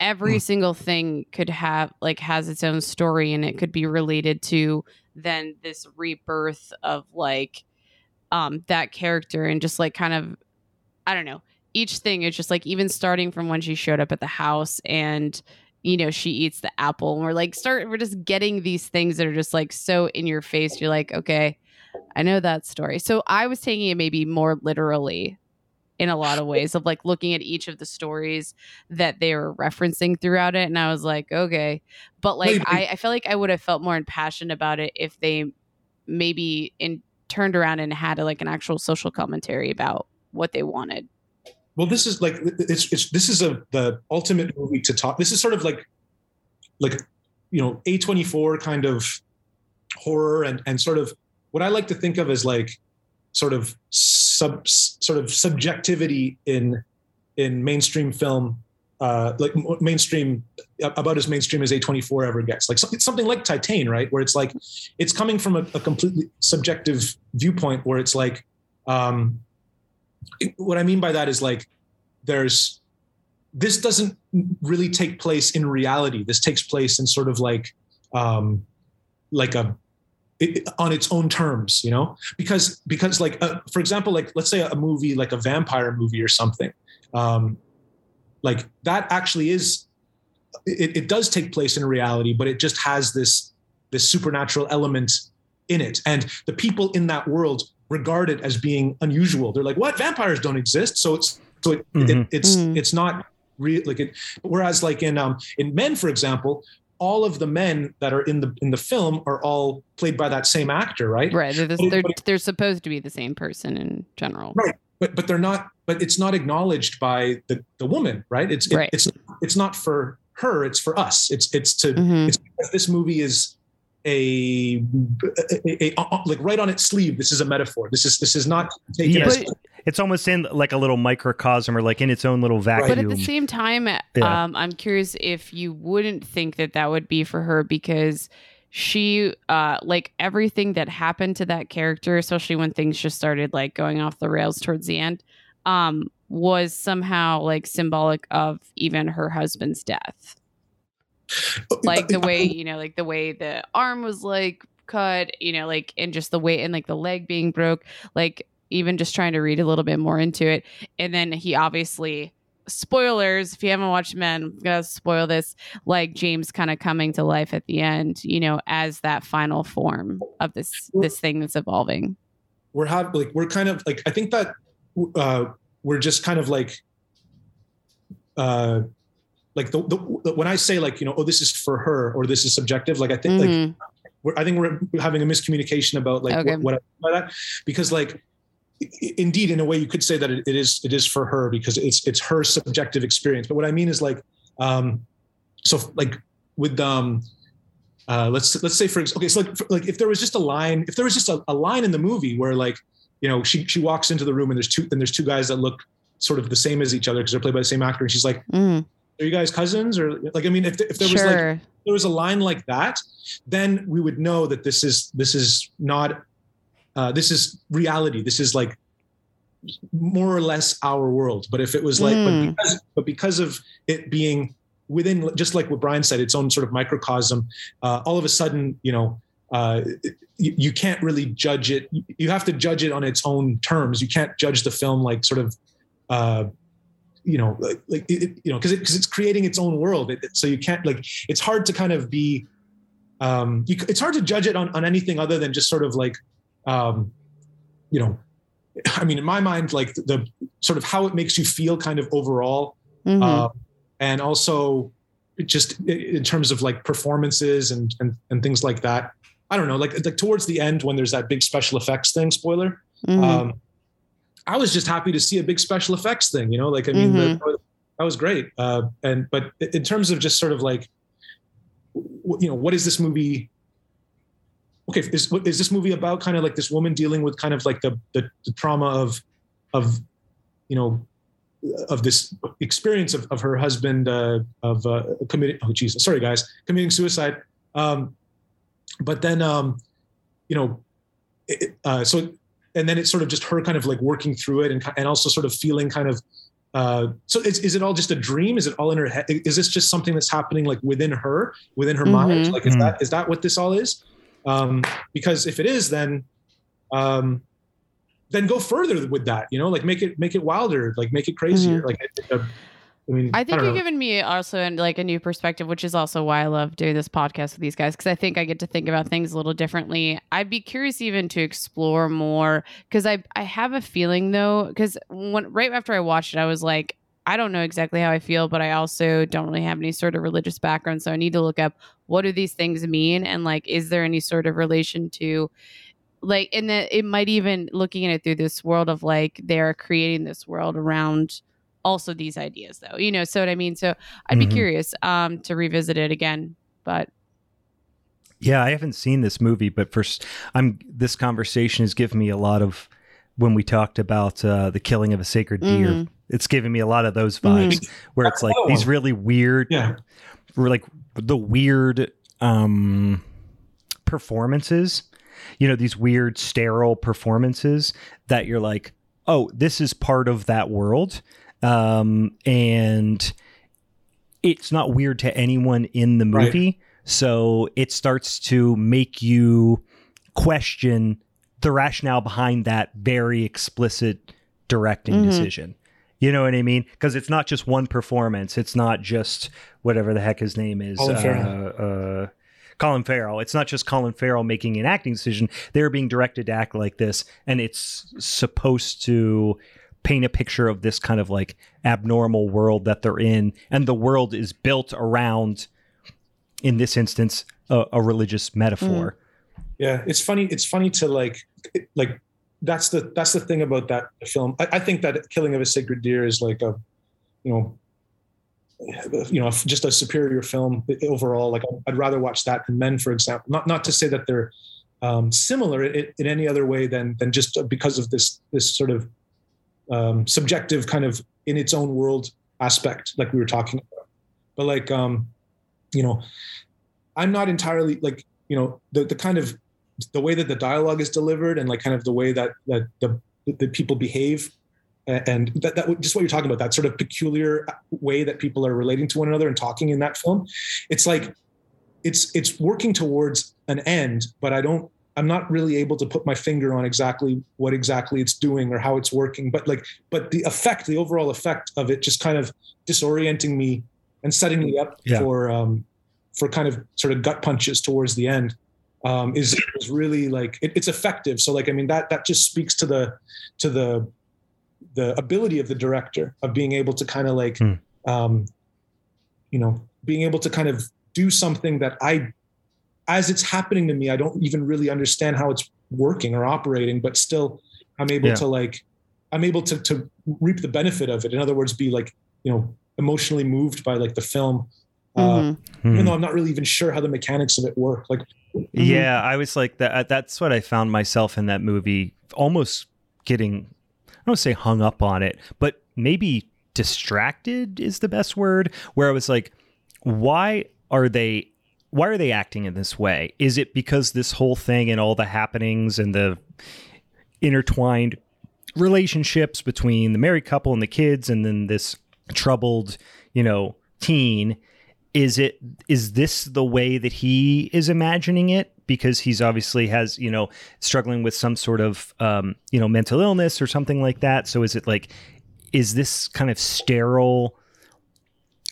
[SPEAKER 5] every mm. single thing could have like has its own story and it could be related to then this rebirth of like um that character and just like kind of i don't know each thing is just like even starting from when she showed up at the house and you know she eats the apple and we're like start we're just getting these things that are just like so in your face you're like okay i know that story. So i was taking it maybe more literally in a lot of <laughs> ways of like looking at each of the stories that they were referencing throughout it and i was like okay. But like I, I feel like i would have felt more impassioned about it if they maybe in turned around and had a, like an actual social commentary about what they wanted.
[SPEAKER 4] Well this is like it's, it's this is a the ultimate movie to talk this is sort of like like you know a24 kind of horror and and sort of what i like to think of as like sort of sub sort of subjectivity in in mainstream film uh, like mainstream about as mainstream as A24 ever gets. Like something, like Titane, right? Where it's like it's coming from a, a completely subjective viewpoint. Where it's like, um, it, what I mean by that is like, there's this doesn't really take place in reality. This takes place in sort of like, um, like a it, on its own terms, you know, because because like uh, for example, like let's say a movie like a vampire movie or something, um, like that actually is it, it does take place in reality, but it just has this this supernatural element in it, and the people in that world regard it as being unusual. They're like, "What? Vampires don't exist." So it's so it, mm-hmm. it, it's mm-hmm. it's not real like it. Whereas like in um in Men, for example, all of the men that are in the in the film are all played by that same actor, right?
[SPEAKER 5] Right. They're, they're, they're supposed to be the same person in general.
[SPEAKER 4] Right. But but they're not. But it's not acknowledged by the the woman, right? It's right. it's it's not for her. It's for us. It's it's to mm-hmm. it's this movie is a, a, a, a, like right on its sleeve. This is a metaphor. This is this is not taken
[SPEAKER 2] yeah. as, it's almost in like a little microcosm or like in its own little vacuum.
[SPEAKER 5] But at the same time, yeah. um, I'm curious if you wouldn't think that that would be for her because she, uh, like everything that happened to that character, especially when things just started like going off the rails towards the end, um, was somehow like symbolic of even her husband's death. Like the way, you know, like the way the arm was like cut, you know, like and just the way and like the leg being broke, like even just trying to read a little bit more into it. And then he obviously spoilers if you haven't watched men I'm gonna spoil this like james kind of coming to life at the end you know as that final form of this this thing that's evolving
[SPEAKER 4] we're have like we're kind of like i think that uh we're just kind of like uh like the, the when i say like you know oh this is for her or this is subjective like i think mm-hmm. like we're, i think we're having a miscommunication about like okay. what, what I mean by that because like indeed in a way you could say that it, it is it is for her because it's it's her subjective experience but what i mean is like um so like with um uh, let's let's say for okay, so like like if there was just a line, if there was just a, a line in the movie where like you know she she walks into the room and there's two and there's two guys that look sort of the same as each other because they're played by the same actor, and she's like, mm. "Are you guys cousins?" Or like, I mean, if if there was like there was a line like that, then we would know that this is this is not uh, this is reality. This is like more or less our world. But if it was like, mm. but, because, but because of it being within, just like what Brian said, its own sort of microcosm, uh, all of a sudden, you know, uh, you, you, can't really judge it. You have to judge it on its own terms. You can't judge the film like sort of, uh, you know, like, like it, you know, because it, it's creating its own world. It, so you can't like. It's hard to kind of be. Um, you, it's hard to judge it on on anything other than just sort of like, um, you know, I mean, in my mind, like the, the, sort of how it makes you feel, kind of overall, mm-hmm. uh, and also just in terms of like performances and and and things like that. I don't know, like like towards the end when there's that big special effects thing. Spoiler. Mm-hmm. Um, I was just happy to see a big special effects thing. You know, like I mean, mm-hmm. the, that was great. Uh, and but in terms of just sort of like, you know, what is this movie? Okay, is, is this movie about kind of like this woman dealing with kind of like the, the, the trauma of, of, you know, of this experience of, of her husband uh, of uh, committing oh Jesus sorry guys committing suicide. Um, but then um, you know it, uh, so and then it's sort of just her kind of like working through it and, and also sort of feeling kind of uh, so is, is it all just a dream? Is it all in her head? Is this just something that's happening like within her within her mm-hmm. mind? Like is mm-hmm. that is that what this all is um, because if it is, then um, then go further with that. You know, like make it make it wilder, like make it crazier. Mm-hmm. Like uh, I mean,
[SPEAKER 5] I think
[SPEAKER 4] I
[SPEAKER 5] you've given me also like a new perspective, which is also why I love doing this podcast with these guys because I think I get to think about things a little differently. I'd be curious even to explore more because I I have a feeling though because when right after I watched it, I was like, I don't know exactly how I feel, but I also don't really have any sort of religious background. So I need to look up what do these things mean and like, is there any sort of relation to like, and then it might even looking at it through this world of like, they're creating this world around also these ideas though, you know, so what I mean? So I'd mm-hmm. be curious um, to revisit it again, but
[SPEAKER 2] yeah, I haven't seen this movie, but first, I'm this conversation has given me a lot of when we talked about uh, the killing of a sacred deer. Mm-hmm it's giving me a lot of those vibes mm-hmm. where it's like these really weird,
[SPEAKER 4] yeah,
[SPEAKER 2] like the weird um performances. You know, these weird sterile performances that you're like, oh, this is part of that world, um, and it's not weird to anyone in the movie. Right. So it starts to make you question the rationale behind that very explicit directing mm-hmm. decision. You know what I mean? Because it's not just one performance. It's not just whatever the heck his name is. Colin Farrell. Uh, uh, Colin Farrell. It's not just Colin Farrell making an acting decision. They're being directed to act like this, and it's supposed to paint a picture of this kind of like abnormal world that they're in, and the world is built around, in this instance, a, a religious metaphor.
[SPEAKER 4] Mm. Yeah, it's funny. It's funny to like, like that's the that's the thing about that film. I, I, think that Killing of a Sacred Deer is like a, you know, you know, just a superior film overall. Like I'd rather watch that than Men, for example. Not not to say that they're um, similar in, in, any other way than than just because of this this sort of um, subjective kind of in its own world aspect, like we were talking about. But like, um, you know, I'm not entirely like you know the the kind of the way that the dialogue is delivered and like kind of the way that that the the people behave and that, that just what you're talking about that sort of peculiar way that people are relating to one another and talking in that film it's like it's it's working towards an end but i don't i'm not really able to put my finger on exactly what exactly it's doing or how it's working but like but the effect the overall effect of it just kind of disorienting me and setting me up yeah. for um for kind of sort of gut punches towards the end um, is is really like it, it's effective. So like I mean that that just speaks to the to the the ability of the director of being able to kind of like hmm. um, you know being able to kind of do something that I as it's happening to me I don't even really understand how it's working or operating, but still I'm able yeah. to like I'm able to to reap the benefit of it. In other words, be like you know emotionally moved by like the film uh, mm-hmm. even though I'm not really even sure how the mechanics of it work. Like,
[SPEAKER 2] mm-hmm. yeah, I was like that. That's what I found myself in that movie, almost getting, I don't say hung up on it, but maybe distracted is the best word. Where I was like, why are they? Why are they acting in this way? Is it because this whole thing and all the happenings and the intertwined relationships between the married couple and the kids, and then this troubled, you know, teen is it is this the way that he is imagining it? Because he's obviously has you know struggling with some sort of um, you know mental illness or something like that. So is it like is this kind of sterile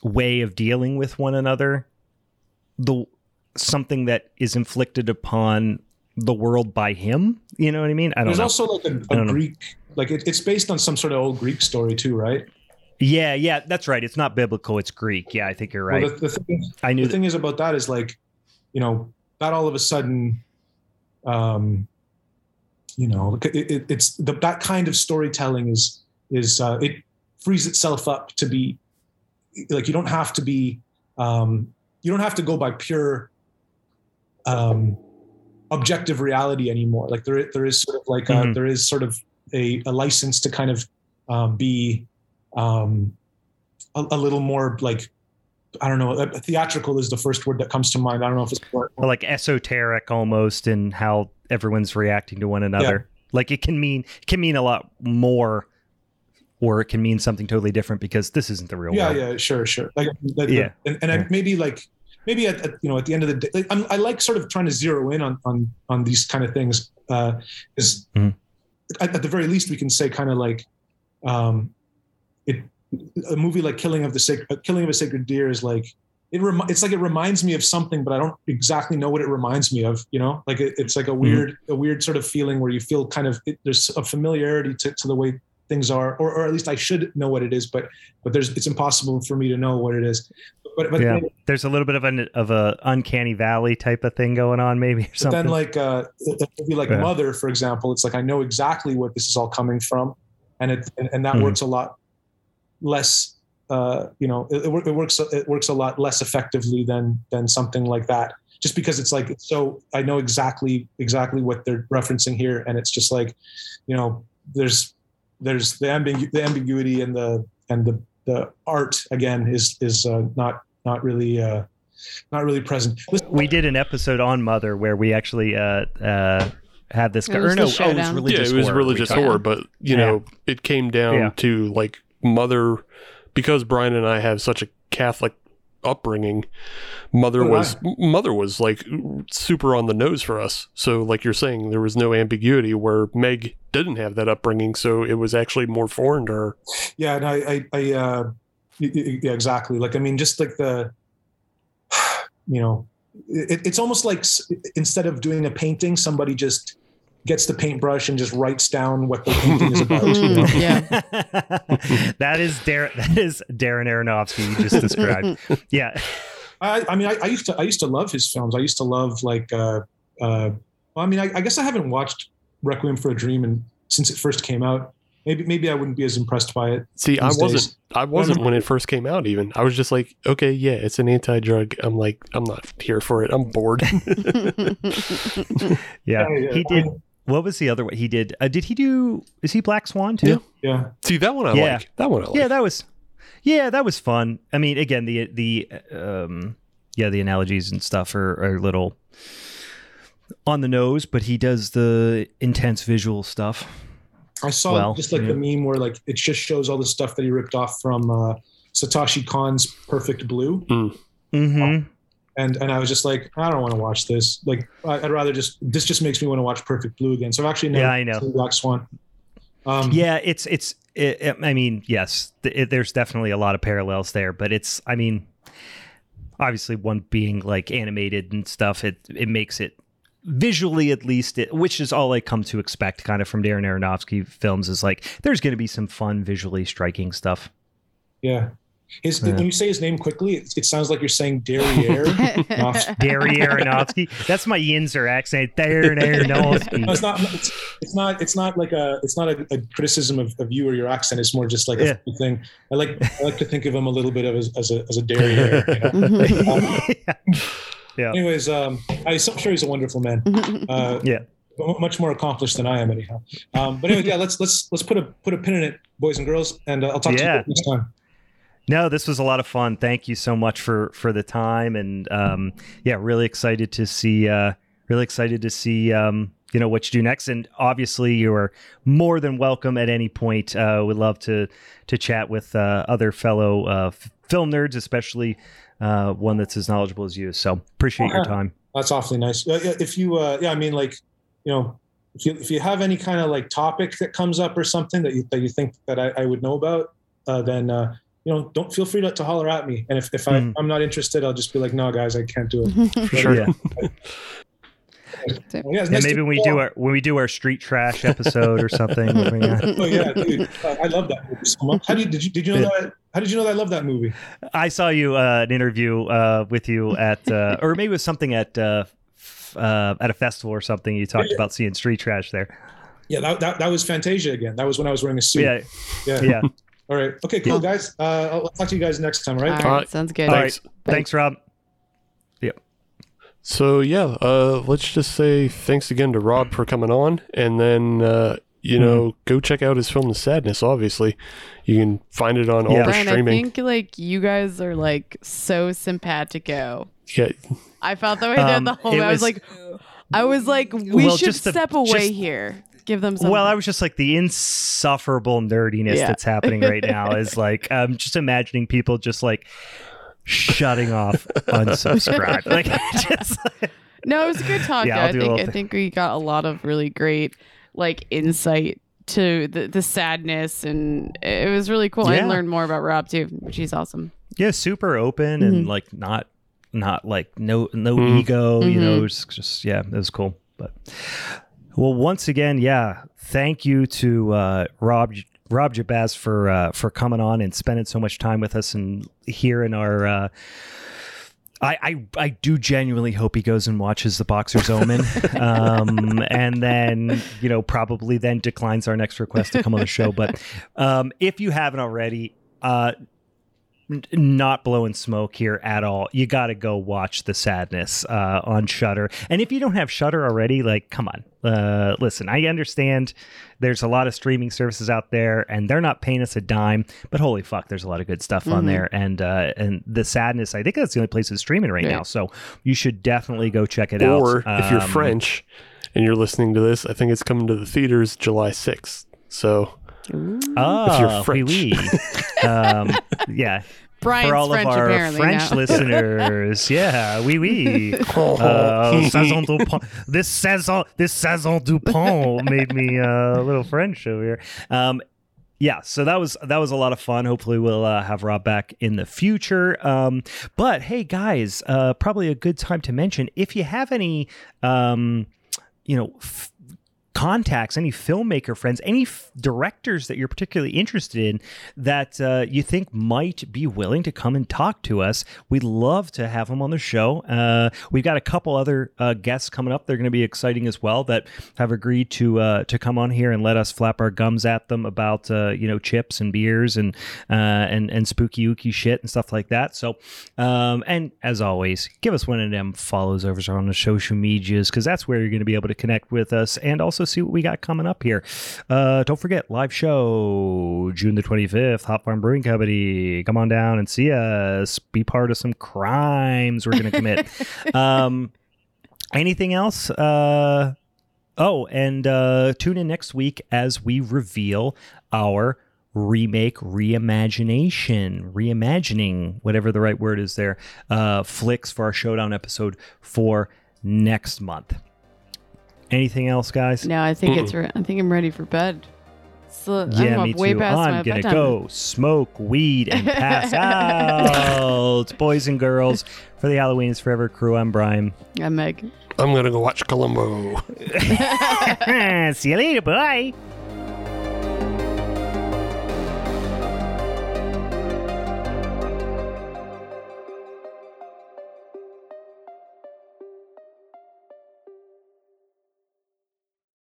[SPEAKER 2] way of dealing with one another the something that is inflicted upon the world by him? You know what i mean? I don't
[SPEAKER 4] there's
[SPEAKER 2] know.
[SPEAKER 4] also like a, a greek know. like it, it's based on some sort of old greek story too right
[SPEAKER 2] yeah, yeah, that's right. It's not biblical; it's Greek. Yeah, I think you're right. Well,
[SPEAKER 4] the, the, thing, I knew the that. thing is about that is like, you know, that all of a sudden, um, you know, it, it, it's the, that kind of storytelling is is uh, it frees itself up to be like you don't have to be um, you don't have to go by pure um, objective reality anymore. Like there there is sort of like mm-hmm. a, there is sort of a, a license to kind of um, be um, a, a, little more like I don't know. Theatrical is the first word that comes to mind. I don't know if it's
[SPEAKER 2] more, like esoteric almost in how everyone's reacting to one another. Yeah. Like it can mean it can mean a lot more, or it can mean something totally different because this isn't the real
[SPEAKER 4] yeah,
[SPEAKER 2] world.
[SPEAKER 4] Yeah, yeah, sure, sure. Like, like yeah, and, and yeah. maybe like maybe at, at, you know at the end of the day, like, i like sort of trying to zero in on on on these kind of things. Uh, is mm-hmm. at, at, the very least we can say kind of like um, it a movie like Killing of the Sacred uh, Killing of a Sacred Deer is like it rem- it's like it reminds me of something, but I don't exactly know what it reminds me of. You know, like it, it's like a mm-hmm. weird mm-hmm. a weird sort of feeling where you feel kind of it, there's a familiarity to, to the way things are, or, or at least I should know what it is, but but there's it's impossible for me to know what it is. But,
[SPEAKER 2] but yeah, there's a little bit of an of a uncanny valley type of thing going on, maybe. Or something.
[SPEAKER 4] then, like uh, movie like yeah. Mother, for example, it's like I know exactly what this is all coming from, and it and, and that mm-hmm. works a lot less uh, you know it, it, works it works a lot less effectively than than something like that just because it's like so i know exactly exactly what they're referencing here and it's just like you know there's there's the, ambigu- the ambiguity and the and the the art again is is uh, not not really uh, not really present.
[SPEAKER 2] We did an episode on Mother where we actually uh, uh, had this. Guy, or no, oh, it was religious.
[SPEAKER 3] Yeah, it was
[SPEAKER 2] horror
[SPEAKER 3] religious horror, but you yeah. know, it came down yeah. to like mother because Brian and I have such a Catholic upbringing, mother oh, was mother was like super on the nose for us. So like you're saying, there was no ambiguity where Meg didn't have that upbringing, so it was actually more foreign to her.
[SPEAKER 4] Yeah, and I, I, I uh, yeah, exactly. Like I mean, just like the, <sighs> you know, it, it's almost like instead of doing a painting, somebody just gets the paintbrush and just writes down what the painting is about. You <laughs> know?
[SPEAKER 5] Yeah, <laughs>
[SPEAKER 2] that is Dar- that is Darren Aronofsky you just described. yeah,
[SPEAKER 4] I, I mean, I, I, used to I used to love his films. I used to love like, uh, uh, well, I mean, I, I guess I haven't watched Requiem for a Dream and since it first came out. Maybe maybe I wouldn't be as impressed by it.
[SPEAKER 3] See, I wasn't days. I wasn't when it first came out. Even I was just like, okay, yeah, it's an anti-drug. I'm like, I'm not here for it. I'm bored. <laughs>
[SPEAKER 2] yeah, he did. What was the other one he did? Uh, did he do? Is he Black Swan too?
[SPEAKER 4] Yeah. yeah.
[SPEAKER 3] See that one I yeah. like. That one I like.
[SPEAKER 2] Yeah, that was. Yeah, that was fun. I mean, again, the the um, yeah, the analogies and stuff are, are a little on the nose, but he does the intense visual stuff.
[SPEAKER 4] I saw well, just like yeah. the meme where like it just shows all the stuff that he ripped off from uh, Satoshi Kon's Perfect Blue.
[SPEAKER 2] Mm. Mm-hmm
[SPEAKER 4] and and I was just like, I don't want to watch this. Like, I'd rather just this just makes me want to watch Perfect Blue again. So I've actually never
[SPEAKER 2] yeah, I know
[SPEAKER 4] Black Swan.
[SPEAKER 2] Um, yeah, it's it's. It, it, I mean, yes, it, there's definitely a lot of parallels there, but it's. I mean, obviously, one being like animated and stuff, it it makes it visually at least it, which is all I come to expect kind of from Darren Aronofsky films is like there's going to be some fun visually striking stuff.
[SPEAKER 4] Yeah. His yeah. when you say his name quickly, it, it sounds like you're saying Derriere. <laughs>
[SPEAKER 2] Derriere Aronofsky. That's my Yinzer accent. Derriere Aronofsky.
[SPEAKER 4] no, it's not. It's, it's, not. It's not like a. It's not a, a criticism of, of, you or your accent. It's more just like a thing. I like. I like to think of him a little bit of as, as a as a Derriere. You know? um, yeah. yeah. Anyways, um, I, am sure he's a wonderful man.
[SPEAKER 2] Uh, yeah
[SPEAKER 4] much more accomplished than I am, anyhow. Um, but anyway, yeah, let's let's let's put a put a pin in it, boys and girls, and uh, I'll talk yeah. to you next time.
[SPEAKER 2] No, this was a lot of fun. Thank you so much for for the time, and um, yeah, really excited to see. Uh, really excited to see. Um, you know what you do next, and obviously you are more than welcome at any point. Uh, would love to to chat with uh, other fellow uh, film nerds, especially uh, one that's as knowledgeable as you. So appreciate your time.
[SPEAKER 4] That's awfully nice. If you, uh, yeah, I mean, like you know, if you if you have any kind of like topic that comes up or something that you that you think that I, I would know about, uh, then uh, you know, don't feel free to, to holler at me. And if, if I, mm. I'm not interested, I'll just be like, no, guys, I can't do it. <laughs>
[SPEAKER 2] sure. Yeah. yeah, nice maybe when we do our when we do our street trash episode or something.
[SPEAKER 4] oh yeah, dude, I love that movie so much. How did you did you did you know yeah. that? How did you know that I love that movie?
[SPEAKER 2] I saw you uh, an interview uh, with you at, uh, or maybe it was something at uh, uh, at a festival or something. You talked yeah. about seeing street trash there.
[SPEAKER 4] Yeah, that, that, that was Fantasia again. That was when I was wearing a suit.
[SPEAKER 2] Yeah,
[SPEAKER 4] yeah,
[SPEAKER 2] yeah.
[SPEAKER 4] All right. Okay, cool, guys. Uh, I'll talk to you guys next time. Right.
[SPEAKER 5] All right. All right. Sounds good.
[SPEAKER 2] All right. Thanks, Rob. Yep.
[SPEAKER 3] So yeah, uh, let's just say thanks again to Rob for coming on, and then uh, you know mm-hmm. go check out his film The Sadness. Obviously, you can find it on all yeah. the streaming.
[SPEAKER 5] I think like you guys are like so simpatico.
[SPEAKER 3] Yeah.
[SPEAKER 5] I felt that way um, the whole. I was, was like, I was like, we well, should step the, away just, here. Give them something.
[SPEAKER 2] Well, I was just like the insufferable nerdiness yeah. that's happening right now <laughs> is like I'm just imagining people just like shutting off <laughs> unsubscribe. like <laughs> just like,
[SPEAKER 5] No, it was a good talk. Yeah, I think I think we got a lot of really great like insight to the, the sadness and it was really cool. Yeah. I learned more about Rob too, which is awesome.
[SPEAKER 2] Yeah, super open mm-hmm. and like not not like no no mm. ego. Mm-hmm. You know, mm-hmm. just yeah, it was cool. But well, once again, yeah, thank you to uh, Rob Rob Jabbaz for uh, for coming on and spending so much time with us and here in our. Uh, I, I, I do genuinely hope he goes and watches the Boxer's Omen, <laughs> um, and then you know probably then declines our next request to come on the show. But um, if you haven't already, uh, not blowing smoke here at all. You got to go watch The Sadness uh, on Shudder. And if you don't have Shudder already, like, come on. Uh, listen, I understand there's a lot of streaming services out there, and they're not paying us a dime. But holy fuck, there's a lot of good stuff mm-hmm. on there. And uh, and The Sadness, I think that's the only place it's streaming right, right. now. So you should definitely go check it
[SPEAKER 3] or,
[SPEAKER 2] out.
[SPEAKER 3] Or if you're um, French and you're listening to this, I think it's coming to the theaters July 6th. So
[SPEAKER 2] Oh, if you're French. Oui, oui. <laughs> um, yeah.
[SPEAKER 5] Brian's
[SPEAKER 2] for all
[SPEAKER 5] French,
[SPEAKER 2] of our French
[SPEAKER 5] now. <laughs>
[SPEAKER 2] listeners, yeah, oui, oui. <laughs> Uh, Saison Dupont. This saison, this Saison Dupont made me uh, a little French over here. Um, yeah, so that was that was a lot of fun. Hopefully, we'll uh, have Rob back in the future. Um, but hey, guys, uh, probably a good time to mention if you have any, um, you know. F- contacts, any filmmaker friends, any f- directors that you're particularly interested in that uh, you think might be willing to come and talk to us, we'd love to have them on the show. Uh, we've got a couple other uh, guests coming up. They're going to be exciting as well that have agreed to uh, to come on here and let us flap our gums at them about uh, you know chips and beers and uh, and and spooky ooky shit and stuff like that. So, um, and as always, give us one of them follows over on the social medias because that's where you're going to be able to connect with us and also see what we got coming up here. Uh, don't forget, live show June the 25th, Hop Farm Brewing Company. Come on down and see us. Be part of some crimes we're going to commit. <laughs> um, anything else? Uh, oh, and uh, tune in next week as we reveal our remake, reimagination, reimagining, whatever the right word is there, uh, flicks for our showdown episode for next month. Anything else, guys?
[SPEAKER 5] No, I think it's. Re- I think I'm ready for bed.
[SPEAKER 2] So, yeah, I'm me way too. I'm gonna bedtime. go smoke weed and pass <laughs> out, boys and girls. For the Halloween is Forever crew, I'm Brian.
[SPEAKER 5] I'm Meg.
[SPEAKER 3] I'm gonna go watch Columbo. <laughs> <laughs>
[SPEAKER 2] See you later. Bye.